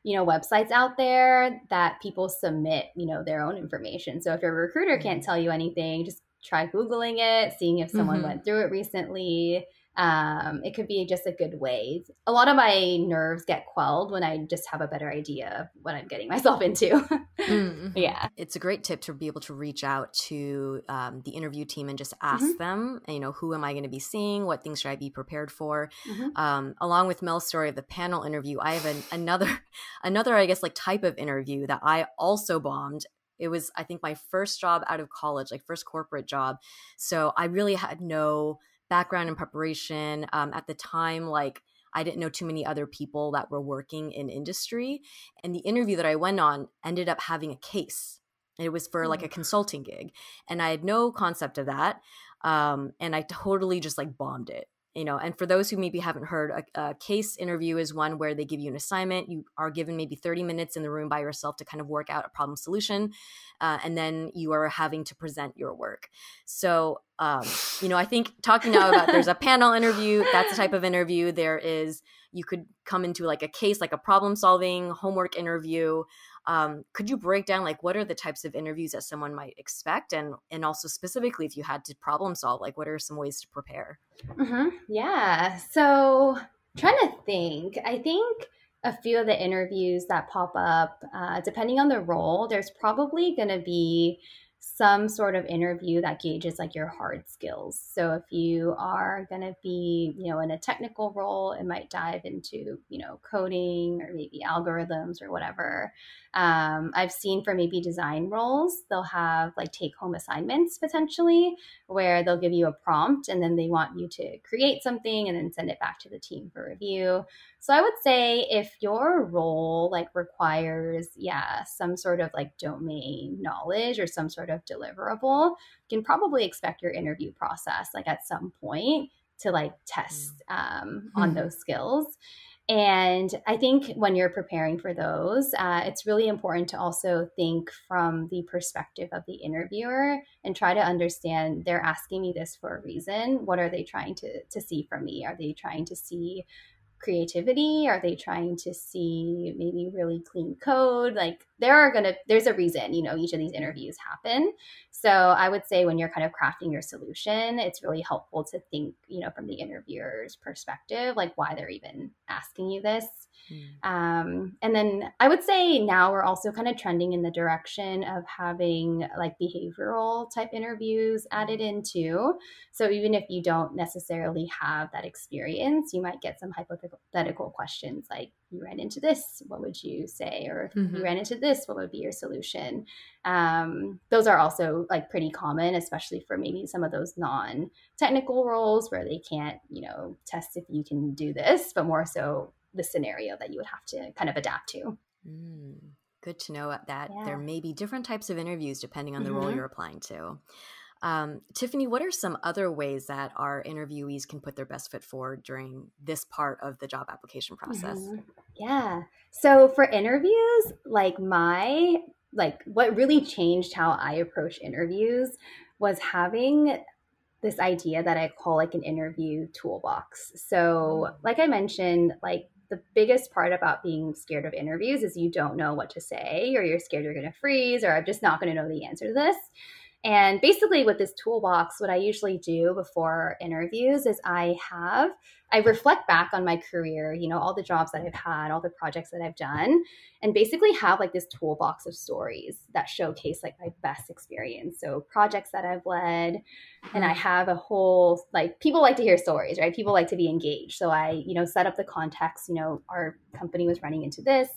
you know, websites out there that people submit, you know, their own information. So if your recruiter can't tell you anything, just try Googling it, seeing if someone Mhm. went through it recently. Um, it could be just a good way. A lot of my nerves get quelled when I just have a better idea of what I'm getting <laughs> myself into. mm-hmm. Yeah. It's a great tip to be able to reach out to um, the interview team and just ask mm-hmm. them, you know, who am I going to be seeing? What things should I be prepared for? Mm-hmm. Um, along with Mel's story of the panel interview, I have an, another, <laughs> another, I guess, like type of interview that I also bombed it was i think my first job out of college like first corporate job so i really had no background and preparation. Um, at the time, like I didn't know too many other people that were working in industry. And the interview that I went on ended up having a case. It was for like a mm. consulting gig. And I had no concept of that. Um, and I totally just like bombed it you know and for those who maybe haven't heard a, a, case interview is one where they give you an assignment you are given maybe 30 minutes in the room by yourself to kind of work out a problem solution uh, and then you are having to present your work. So um, you know i think talking now about there's a <laughs> panel interview that's the type of interview there is you could come into like a case like a problem solving homework interview um, could you break down like what are the types of interviews that someone might expect? And and also specifically if you had to problem solve like what are some ways to prepare? Mm-hmm. yeah. So trying to think i think a few of the interviews that pop up uh, depending on the role there's probably going to be some sort of interview that gauges like your hard skills. So if you are going to be, you know, in a technical role, it might dive into, you know, coding or maybe algorithms or whatever. Um, I've seen for maybe design roles, they'll have like take home assignments potentially where they'll give you a prompt and then they want you to create something and then send it back to the team for review. So I would say if your role like requires, yeah, some sort of like domain knowledge or some sort of deliverable, you can probably expect your interview process like at some point to like test mm. um, on mm-hmm. those skills. And I think when you're preparing for those, uh, it's really important to also think from the perspective of the interviewer and try to understand they're asking me this for a reason. What are they trying to, to see from me? Are they trying to see creativity? Are they trying to see maybe really clean code? Like there are gonna there's a reason, you know, each of these interviews happen. So I would say when you're kind of crafting your solution, it's really helpful to think, you know, from the interviewer's perspective, like why they're even asking you this. Mm. Um, and then I would say now we're also kind of trending in the direction of having like behavioral type interviews added in too. So even if you don't necessarily have that experience, you might get some hypothetical questions like, you ran into this, what would you say? Or if mm-hmm. you ran into this, what would be your solution? Um, those are also like pretty common, especially for maybe some of those non technical roles where they can't, you know, test if you can do this, but more so the scenario that you would have to kind of adapt to. Mm, good to know that yeah. there may be different types of interviews depending on the mm-hmm. role you're applying to. Um, Tiffany, what are some other ways that our interviewees can put their best foot forward during this part of the job application process? Mm-hmm. Yeah. So for interviews, like my like what really changed how I approach interviews was having this idea that I call like an interview toolbox. So, mm. like I mentioned, like the biggest part about being scared of interviews is you don't know what to say, or you're scared you're going to freeze, or I'm just not going to know the answer to this. And basically, with this toolbox, what I usually do before interviews is I have, I reflect back on my career, you know, all the jobs that I've had, all the projects that I've done, and basically have like this toolbox of stories that showcase like my best experience. So, projects that I've led, and I mm-hmm. have a whole, like, people like to hear stories, right? People like to be engaged. So, I, you know, set up the context, you know, our company was running into this.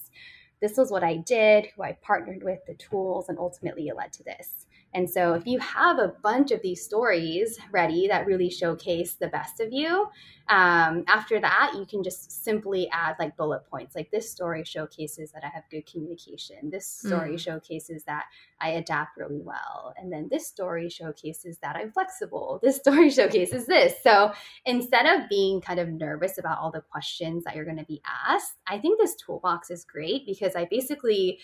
This was what I did, who I partnered with, the tools, and ultimately it led to this. And so, if you have a bunch of these stories ready that really showcase the best of you, um, after that, you can just simply add like bullet points. Like this story showcases that I have good communication. This story mm. showcases that I adapt really well. And then this story showcases that I'm flexible. This story <laughs> showcases this. So instead of being kind of nervous about all the questions that you're going to be asked, I think this toolbox is great because I basically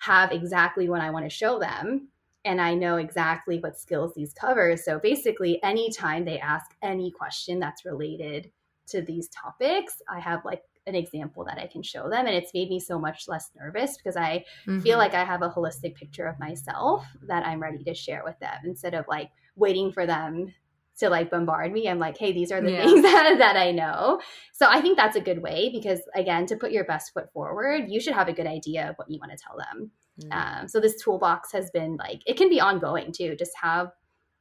have exactly what I want to show them and I know exactly what skills these cover. So basically, anytime they ask any question that's related to these topics, I have like an example that I can show them. And it's made me so much less nervous because I mm-hmm. feel like I have a holistic picture of myself that I'm ready to share with them instead of like waiting for them to like bombard me. I'm like, hey, these are the Yeah. things <laughs> that, that I know. So I think that's a good way because again, to put your best foot forward, you should have a good idea of what you want to tell them. Um, so this toolbox has been like it can be ongoing too. Just have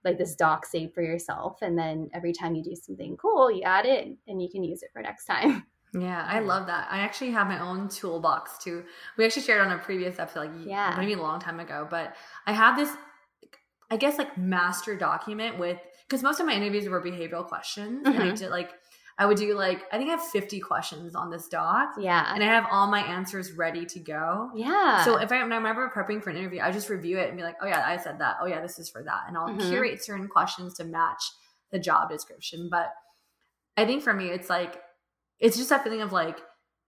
like this doc saved for yourself, and then every time you do something cool, you add it and you can use it for next time. <laughs> Yeah, I love that. I actually have my own toolbox too. We actually shared on a previous episode, like Yeah. maybe a long time ago. But I have this, I guess, like master document with because most of my interviews were behavioral questions, and I Mhm. did like I would do like I think I have fifty questions on this doc, Yeah, and I have all my answers ready to go. yeah. So if I, I remember prepping for an interview, I just review it and be like, oh yeah, I said that. Oh yeah, this is for that, and I'll Mhm. curate certain questions to match the job description. But I think for me, it's like it's just that feeling of like,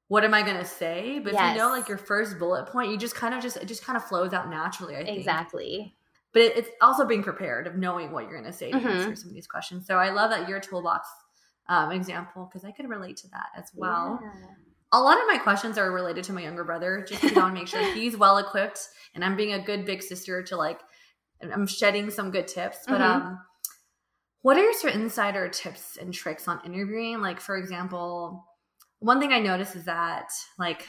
what am I gonna say? But if you know like your first bullet point, you just kind of just it just kind of flows out naturally. I think exactly. But it, it's also being prepared of knowing what you're gonna say to Mhm. answer some of these questions. So I love that your toolbox um, example because I could relate to that as well Yeah. a lot of my questions are related to my younger brother just because i want to make sure <laughs> he's well equipped and i'm being a good big sister to like i'm shedding some good tips but Mhm. um what are your insider tips and tricks on interviewing like for example one thing i noticed is that like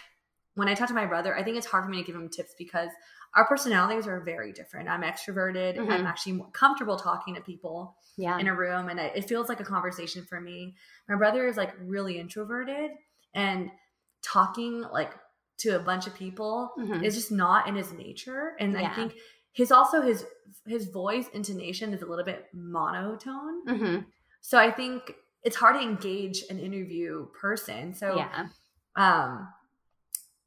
when i talk to my brother i think it's hard for me to give him tips because our personalities are very different i'm extroverted i'm Mhm. actually more comfortable talking to people Yeah. in a room and I, it feels like a conversation for me. My brother is like really introverted and talking like to a bunch of people Mhm. is just not in his nature. And I think his also his his voice intonation is a little bit monotone. Mhm. So I think it's hard to engage an interview person. So yeah. um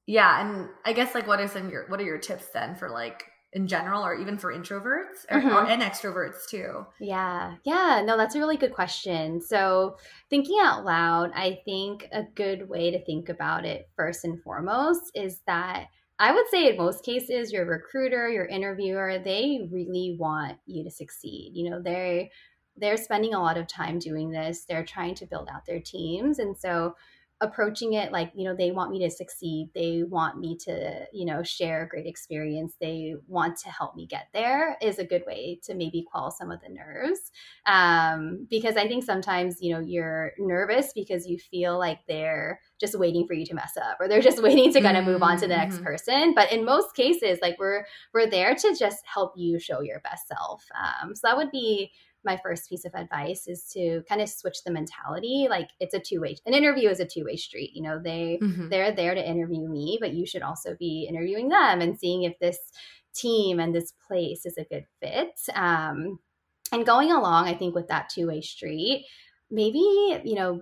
yeah, and I guess like what are some your what are your tips then for like in general or even for introverts or, or Mhm. and extroverts too? Yeah. Yeah. No, that's a really good question. So, thinking out loud, I think a good way to think about it first and foremost is that I would say in most cases, your recruiter, your interviewer, they really want you to succeed. You know, they they're spending a lot of time doing this. They're trying to build out their teams. And so approaching it like, you know, they want me to succeed. They want me to, you know, share a great experience. They want to help me get there is a good way to maybe quell some of the nerves. Um, because I think sometimes, you know, you're nervous because you feel like they're just waiting for you to mess up or they're just <laughs> waiting to kind of move on to the next Mhm. person. But in most cases, like we're we're there to just help you show your best self. Um, so that would be my first piece of advice is to kind of switch the mentality. Like it's a two way. An interview is a two way street. You know, they Mhm. they're there to interview me, but you should also be interviewing them and seeing if this team and this place is a good fit. Um, and going along, I think with that two way street, maybe you know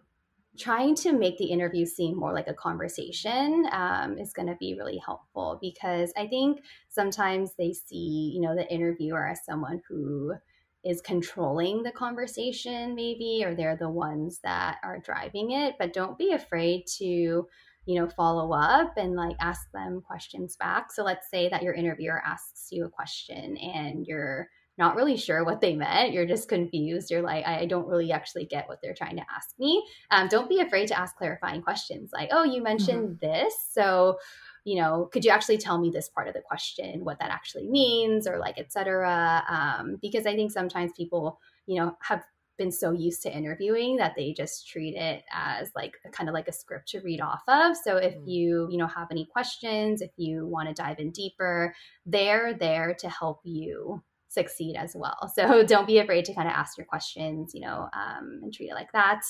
trying to make the interview seem more like a conversation um, is going to be really helpful because I think sometimes they see, you know, the interviewer as someone who is controlling the conversation, maybe, or they're the ones that are driving it. But don't be afraid to, you know, follow up and like ask them questions back. So let's say that your interviewer asks you a question and you're not really sure what they meant. You're just confused. You're like, I don't really actually get what they're trying to ask me. Um, don't be afraid to ask clarifying questions like, oh, you mentioned this. So, you know, could you actually tell me this part of the question, what that actually means, or like, et cetera? Um, because I think sometimes people, you know, have been so used to interviewing that they just treat it as like kind of like a script to read off of. So if Mm. you, you know, have any questions, if you want to dive in deeper, they're there to help you succeed as well. So <laughs> don't be afraid to kind of ask your questions, you know, um, and treat it like that.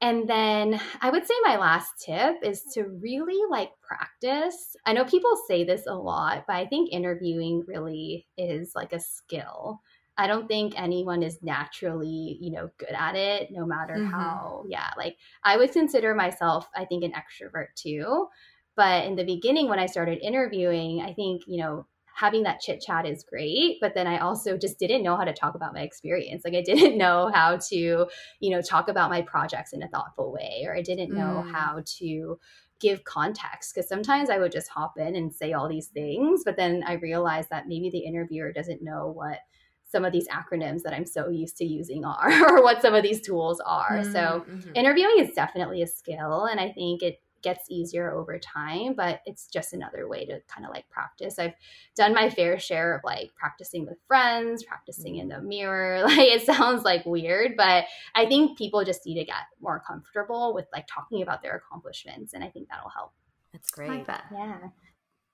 And then I would say my last tip is to really like practice. I know people say this a lot, but I think interviewing really is like a skill. I don't think anyone is naturally, you know, good at it, no matter Mhm. how, yeah, like I would consider myself, I think, an extrovert too. But in the beginning, when I started interviewing, I think, you know, having that chit chat is great. But then I also just didn't know how to talk about my experience. Like I didn't <laughs> know how to, you know, talk about my projects in a thoughtful way, or I didn't know Mm. how to give context because sometimes I would just hop in and say all these things, but then I realized that maybe the interviewer doesn't know what some of these acronyms that I'm so used to using are <laughs> or what some of these tools are. So Mhm. interviewing is definitely a skill and i think it gets easier over time, but it's just another way to kind of like practice. I've done my fair share of like practicing with friends, practicing in the mm-hmm. mirror. <laughs> Like it sounds like weird, but I think people just need to get more comfortable with like talking about their accomplishments. And I think that'll help. That's great. like that. Yeah.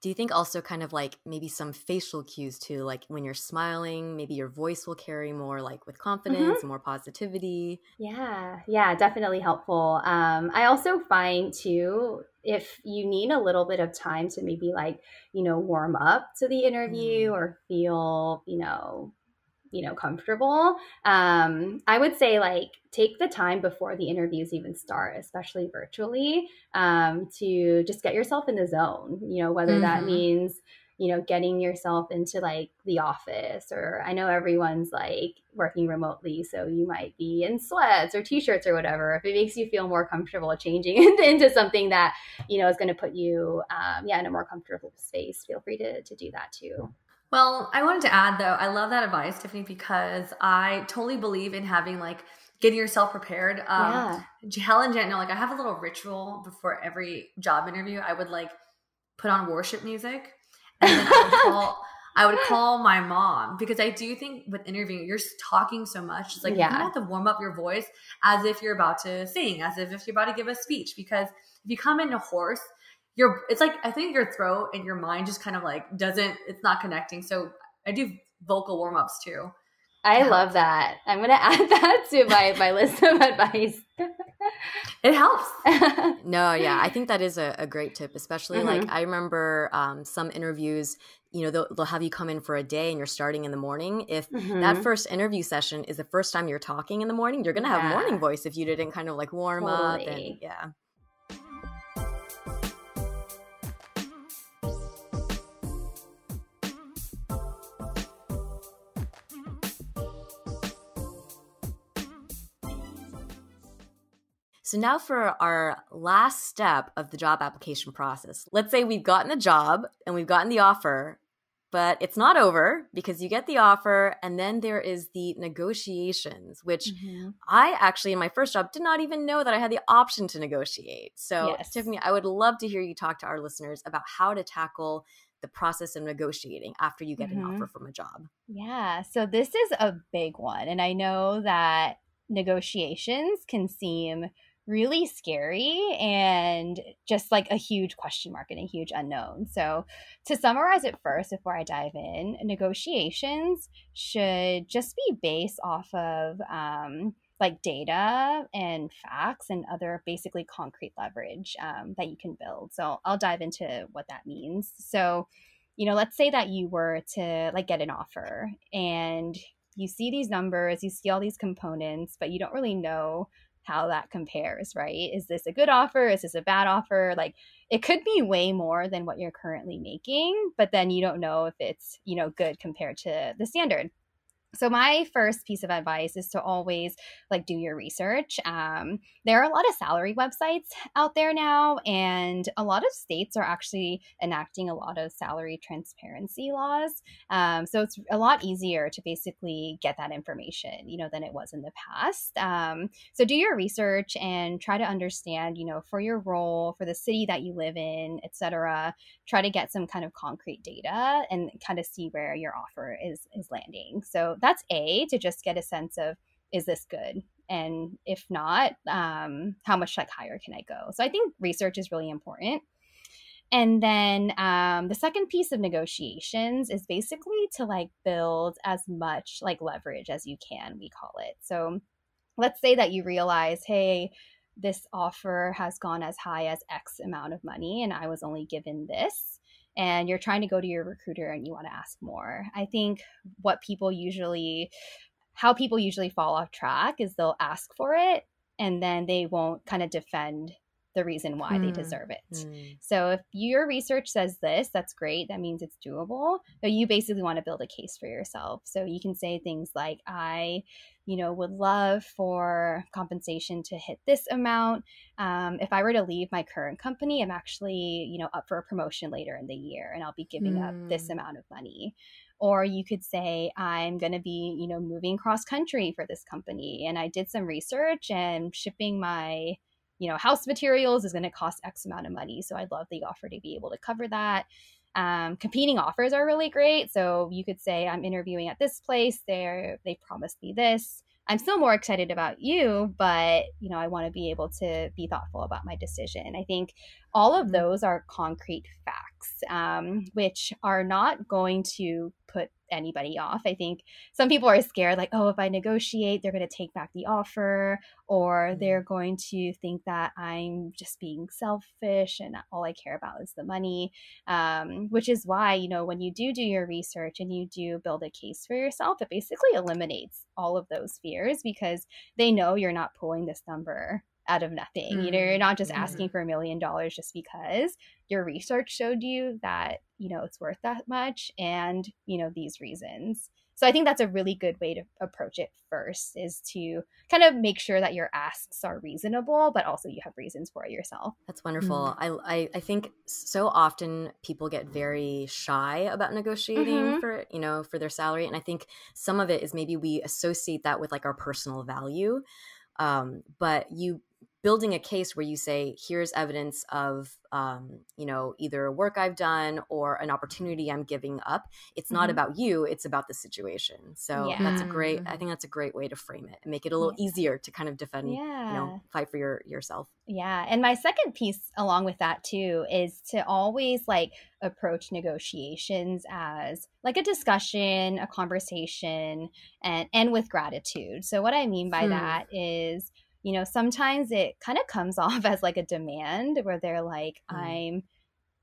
Do you think also kind of like maybe some facial cues too? Like when you're smiling, maybe your voice will carry more like with confidence and more positivity. Yeah, yeah, definitely helpful. Um, I also find too, if you need a little bit of time to maybe like, you know, warm up to the interview or feel, you know, you know, comfortable, um, I would say like take the time before the interviews even start, especially virtually, um, to just get yourself in the zone, you know, whether that Mhm. means you know, getting yourself into like the office, or I know everyone's like working remotely, so you might be in sweats or t shirts or whatever. If it makes you feel more comfortable changing <laughs> into something that, you know, is going to put you, um, yeah, in a more comfortable space, feel free to, to do that too. Well, I wanted to add though, I love that advice, Tiffany, because I totally believe in having like getting yourself prepared. Um, Helen Jen, no, like I have a little ritual before every job interview. I would like put on worship music, and then I would <laughs> call. I would call my mom because I do think with interviewing, you're talking so much. It's like Yeah. you have to warm up your voice as if you're about to sing, as if, if you're about to give a speech. Because if you come in a hoarse, your it's like I think your throat and your mind just kind of like doesn't it's not connecting. So I do vocal warm ups too. I Yeah. love that. I'm going <laughs> to add that to my, my list of advice. It helps. <laughs> No, yeah, I think that is a, a great tip, especially like Mhm. I remember um, some interviews, you know, they'll, they'll have you come in for a day and you're starting in the morning. If that Mhm. first interview session is the first time you're talking in the morning, you're going to have Yeah. morning voice if you didn't kind of like warm up. And yeah. So now for our last step of the job application process. Let's say we've gotten the job and we've gotten the offer, but it's not over because you get the offer and then there is the negotiations, which Mhm. I actually in my first job did not even know that I had the option to negotiate. So, Yes. Tiffany, I would love to hear you talk to our listeners about how to tackle the process of negotiating after you get an Mhm. offer from a job. Yeah, so this is a big one. And I know that negotiations can seem really scary and just like a huge question mark and a huge unknown. So, to summarize it first before I dive in, negotiations should just be based off of um, like data and facts and other basically concrete leverage um, that you can build. So, I'll dive into what that means. So, you know, let's say that you were to like get an offer and you see these numbers, you see all these components, but you don't really know how that compares, right? Is this a good offer? Is this a bad offer? Like it could be way more than what you're currently making, but then you don't know if it's, you know, good compared to the standard. So my first piece of advice is to always like do your research. Um, there are a lot of salary websites out there now, and a lot of states are actually enacting a lot of salary transparency laws. Um, so it's a lot easier to basically get that information, you know, than it was in the past. Um, so do your research and try to understand, you know, for your role, for the city that you live in, et cetera. Try to get some kind of concrete data and kind of see where your offer is is landing. So that's a to just get a sense of is this good? And if not um, how much like higher can i go? So i think research is really important. And then um, the second piece of negotiations is basically to like build as much like leverage as you can we call it. So let's say that you realize hey this offer has gone as high as x amount of money and i was only given this and you're trying to go to your recruiter and you want to ask more. I think what people usually how people usually fall off track is they'll ask for it and then they won't kind of defend the reason why they Hmm. deserve it. Mm. So if your research says this, that's great. That means it's doable. But you basically want to build a case for yourself. So you can say things like, I, you know, would love for compensation to hit this amount. Um, if I were to leave my current company, I'm actually, you know, up for a promotion later in the year and I'll be giving up this Hmm. amount of money. Or you could say, I'm going to be, you know, moving cross country for this company. And I did some research and shipping my you know, house materials is going to cost X amount of money. So I'd love the offer to be able to cover that. Um, competing offers are really great. So you could say, I'm interviewing at this place. They're, they promised me this. I'm still more excited about you, but you know, I want to be able to be thoughtful about my decision. I think all of mm-hmm. those are concrete facts, um, which are not going to put anybody off. I think some people are scared, like, oh, if I negotiate, they're going to take back the offer, or mm-hmm. they're going to think that I'm just being selfish and all I care about is the money. Um, which is why, you know, when you do do your research and you do build a case for yourself, it basically eliminates all of those fears because they know you're not pulling this number out of nothing. Mm-hmm. You know, you're not just mm-hmm. asking for a million dollars just because your research showed you that, you know, it's worth that much and, you know, these reasons. So I think that's a really good way to approach it first is to kind of make sure that your asks are reasonable, but also you have reasons for it yourself. That's wonderful. Mm-hmm. I, I, I think so often people get very shy about negotiating mm-hmm. for, you know, for their salary. And I think some of it is maybe we associate that with like our personal value. Um, but you building a case where you say here's evidence of um, you know either work i've done or an opportunity i'm giving up it's not mm-hmm. about you it's about the situation so yeah. that's a great i think that's a great way to frame it and make it a little yeah. easier to kind of defend yeah. you know fight for your yourself yeah and my second piece along with that too is to always like approach negotiations as like a discussion a conversation and and with gratitude so what i mean by hmm. that is you know, sometimes it kind of comes <laughs> off as like a demand where they're like, mm. I'm,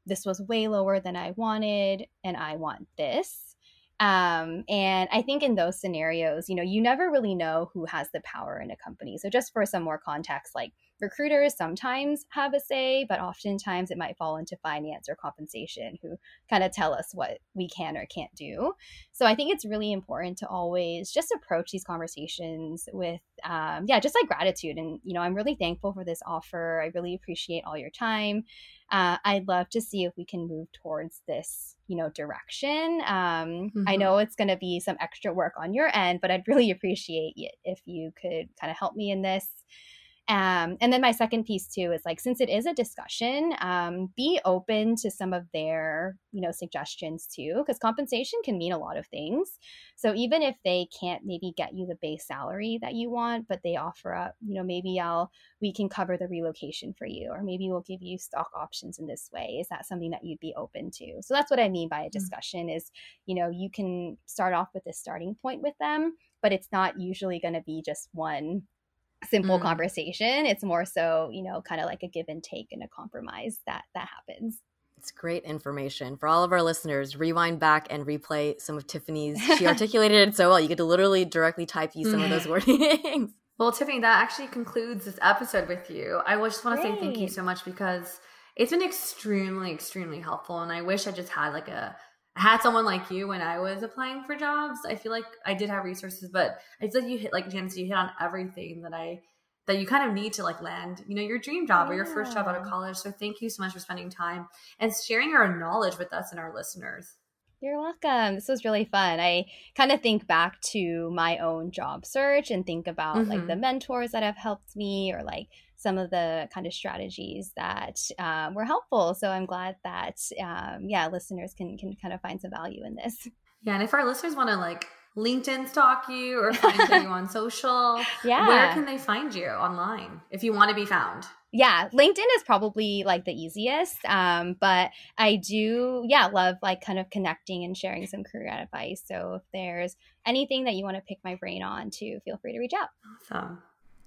this was way lower than I wanted, and I want this. Um, and I think in those scenarios, you know, you never really know who has the power in a company. So just for some more context, like recruiters sometimes have a say, but oftentimes it might fall into finance or compensation who kind of tell us what we can or can't do. So I think it's really important to always just approach these conversations with, um, yeah, just like gratitude. And, you know, I'm really thankful for this offer. I really appreciate all your time uh, I'd love to see if we can move towards this, you know, direction. Um, mm-hmm. I know it's going to be some extra work on your end, but I'd really <laughs> appreciate it if you could kind of help me in this. Um, and then my second piece too is like since it is a discussion, um, be open to some of their you know suggestions too, because compensation can mean a lot of things. So even if they can't maybe get you the base salary that you want, but they offer up, you know, maybe I'll we can cover the relocation for you, or maybe we'll give you stock options in this way. Is that something that you'd be open to? So that's what I mean by a mm. discussion mm-hmm. is you know you can start off with a starting point with them, but it's not usually going to be just one simple mm. conversation. It's more so, you know, kind of like a give and take and a compromise that that happens. It's great information for all of our listeners. Rewind back and replay some of Tiffany's. She <laughs> articulated it so well. You get to literally directly type you some of those <laughs> wordings. Well, Tiffany, that actually concludes this episode with you. I just want to say thank you so much because it's been extremely, extremely helpful. And I wish I just had like a I had someone like you when I was applying for jobs. I feel like I did have resources, but I feel like you hit like Janice, you hit on everything that I that you kind of need to like land, you know, your dream job yeah. or your first job out of college. So thank you so much for spending time and sharing your knowledge with us and our listeners. You're welcome. This was really fun. I kind of think back to my own job search and think about mm-hmm. like the mm-hmm. mentors that have helped me or like some of the kind of strategies that um, were helpful. So I'm glad that um, yeah, listeners can can kind of find some value in this. <laughs> Yeah, and if our listeners want to like LinkedIn stalk you or find <laughs> you on social, yeah, where can they find you online if you want to be found? Yeah, LinkedIn is probably like the easiest. Um, but I do, yeah, love like kind of connecting and sharing some career advice. So if there's anything that you want to pick my brain on, to feel free to reach out. Awesome.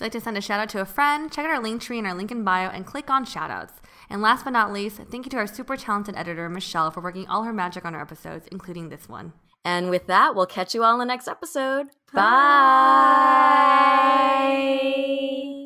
If you'd like to send a shout out to a friend, check out our link tree in our link in bio and click on shoutouts. And last but not least, thank you to our super talented editor, Michelle, for working all her magic on our episodes, including this one. And with that, we'll catch you all in the next episode. Bye. Bye.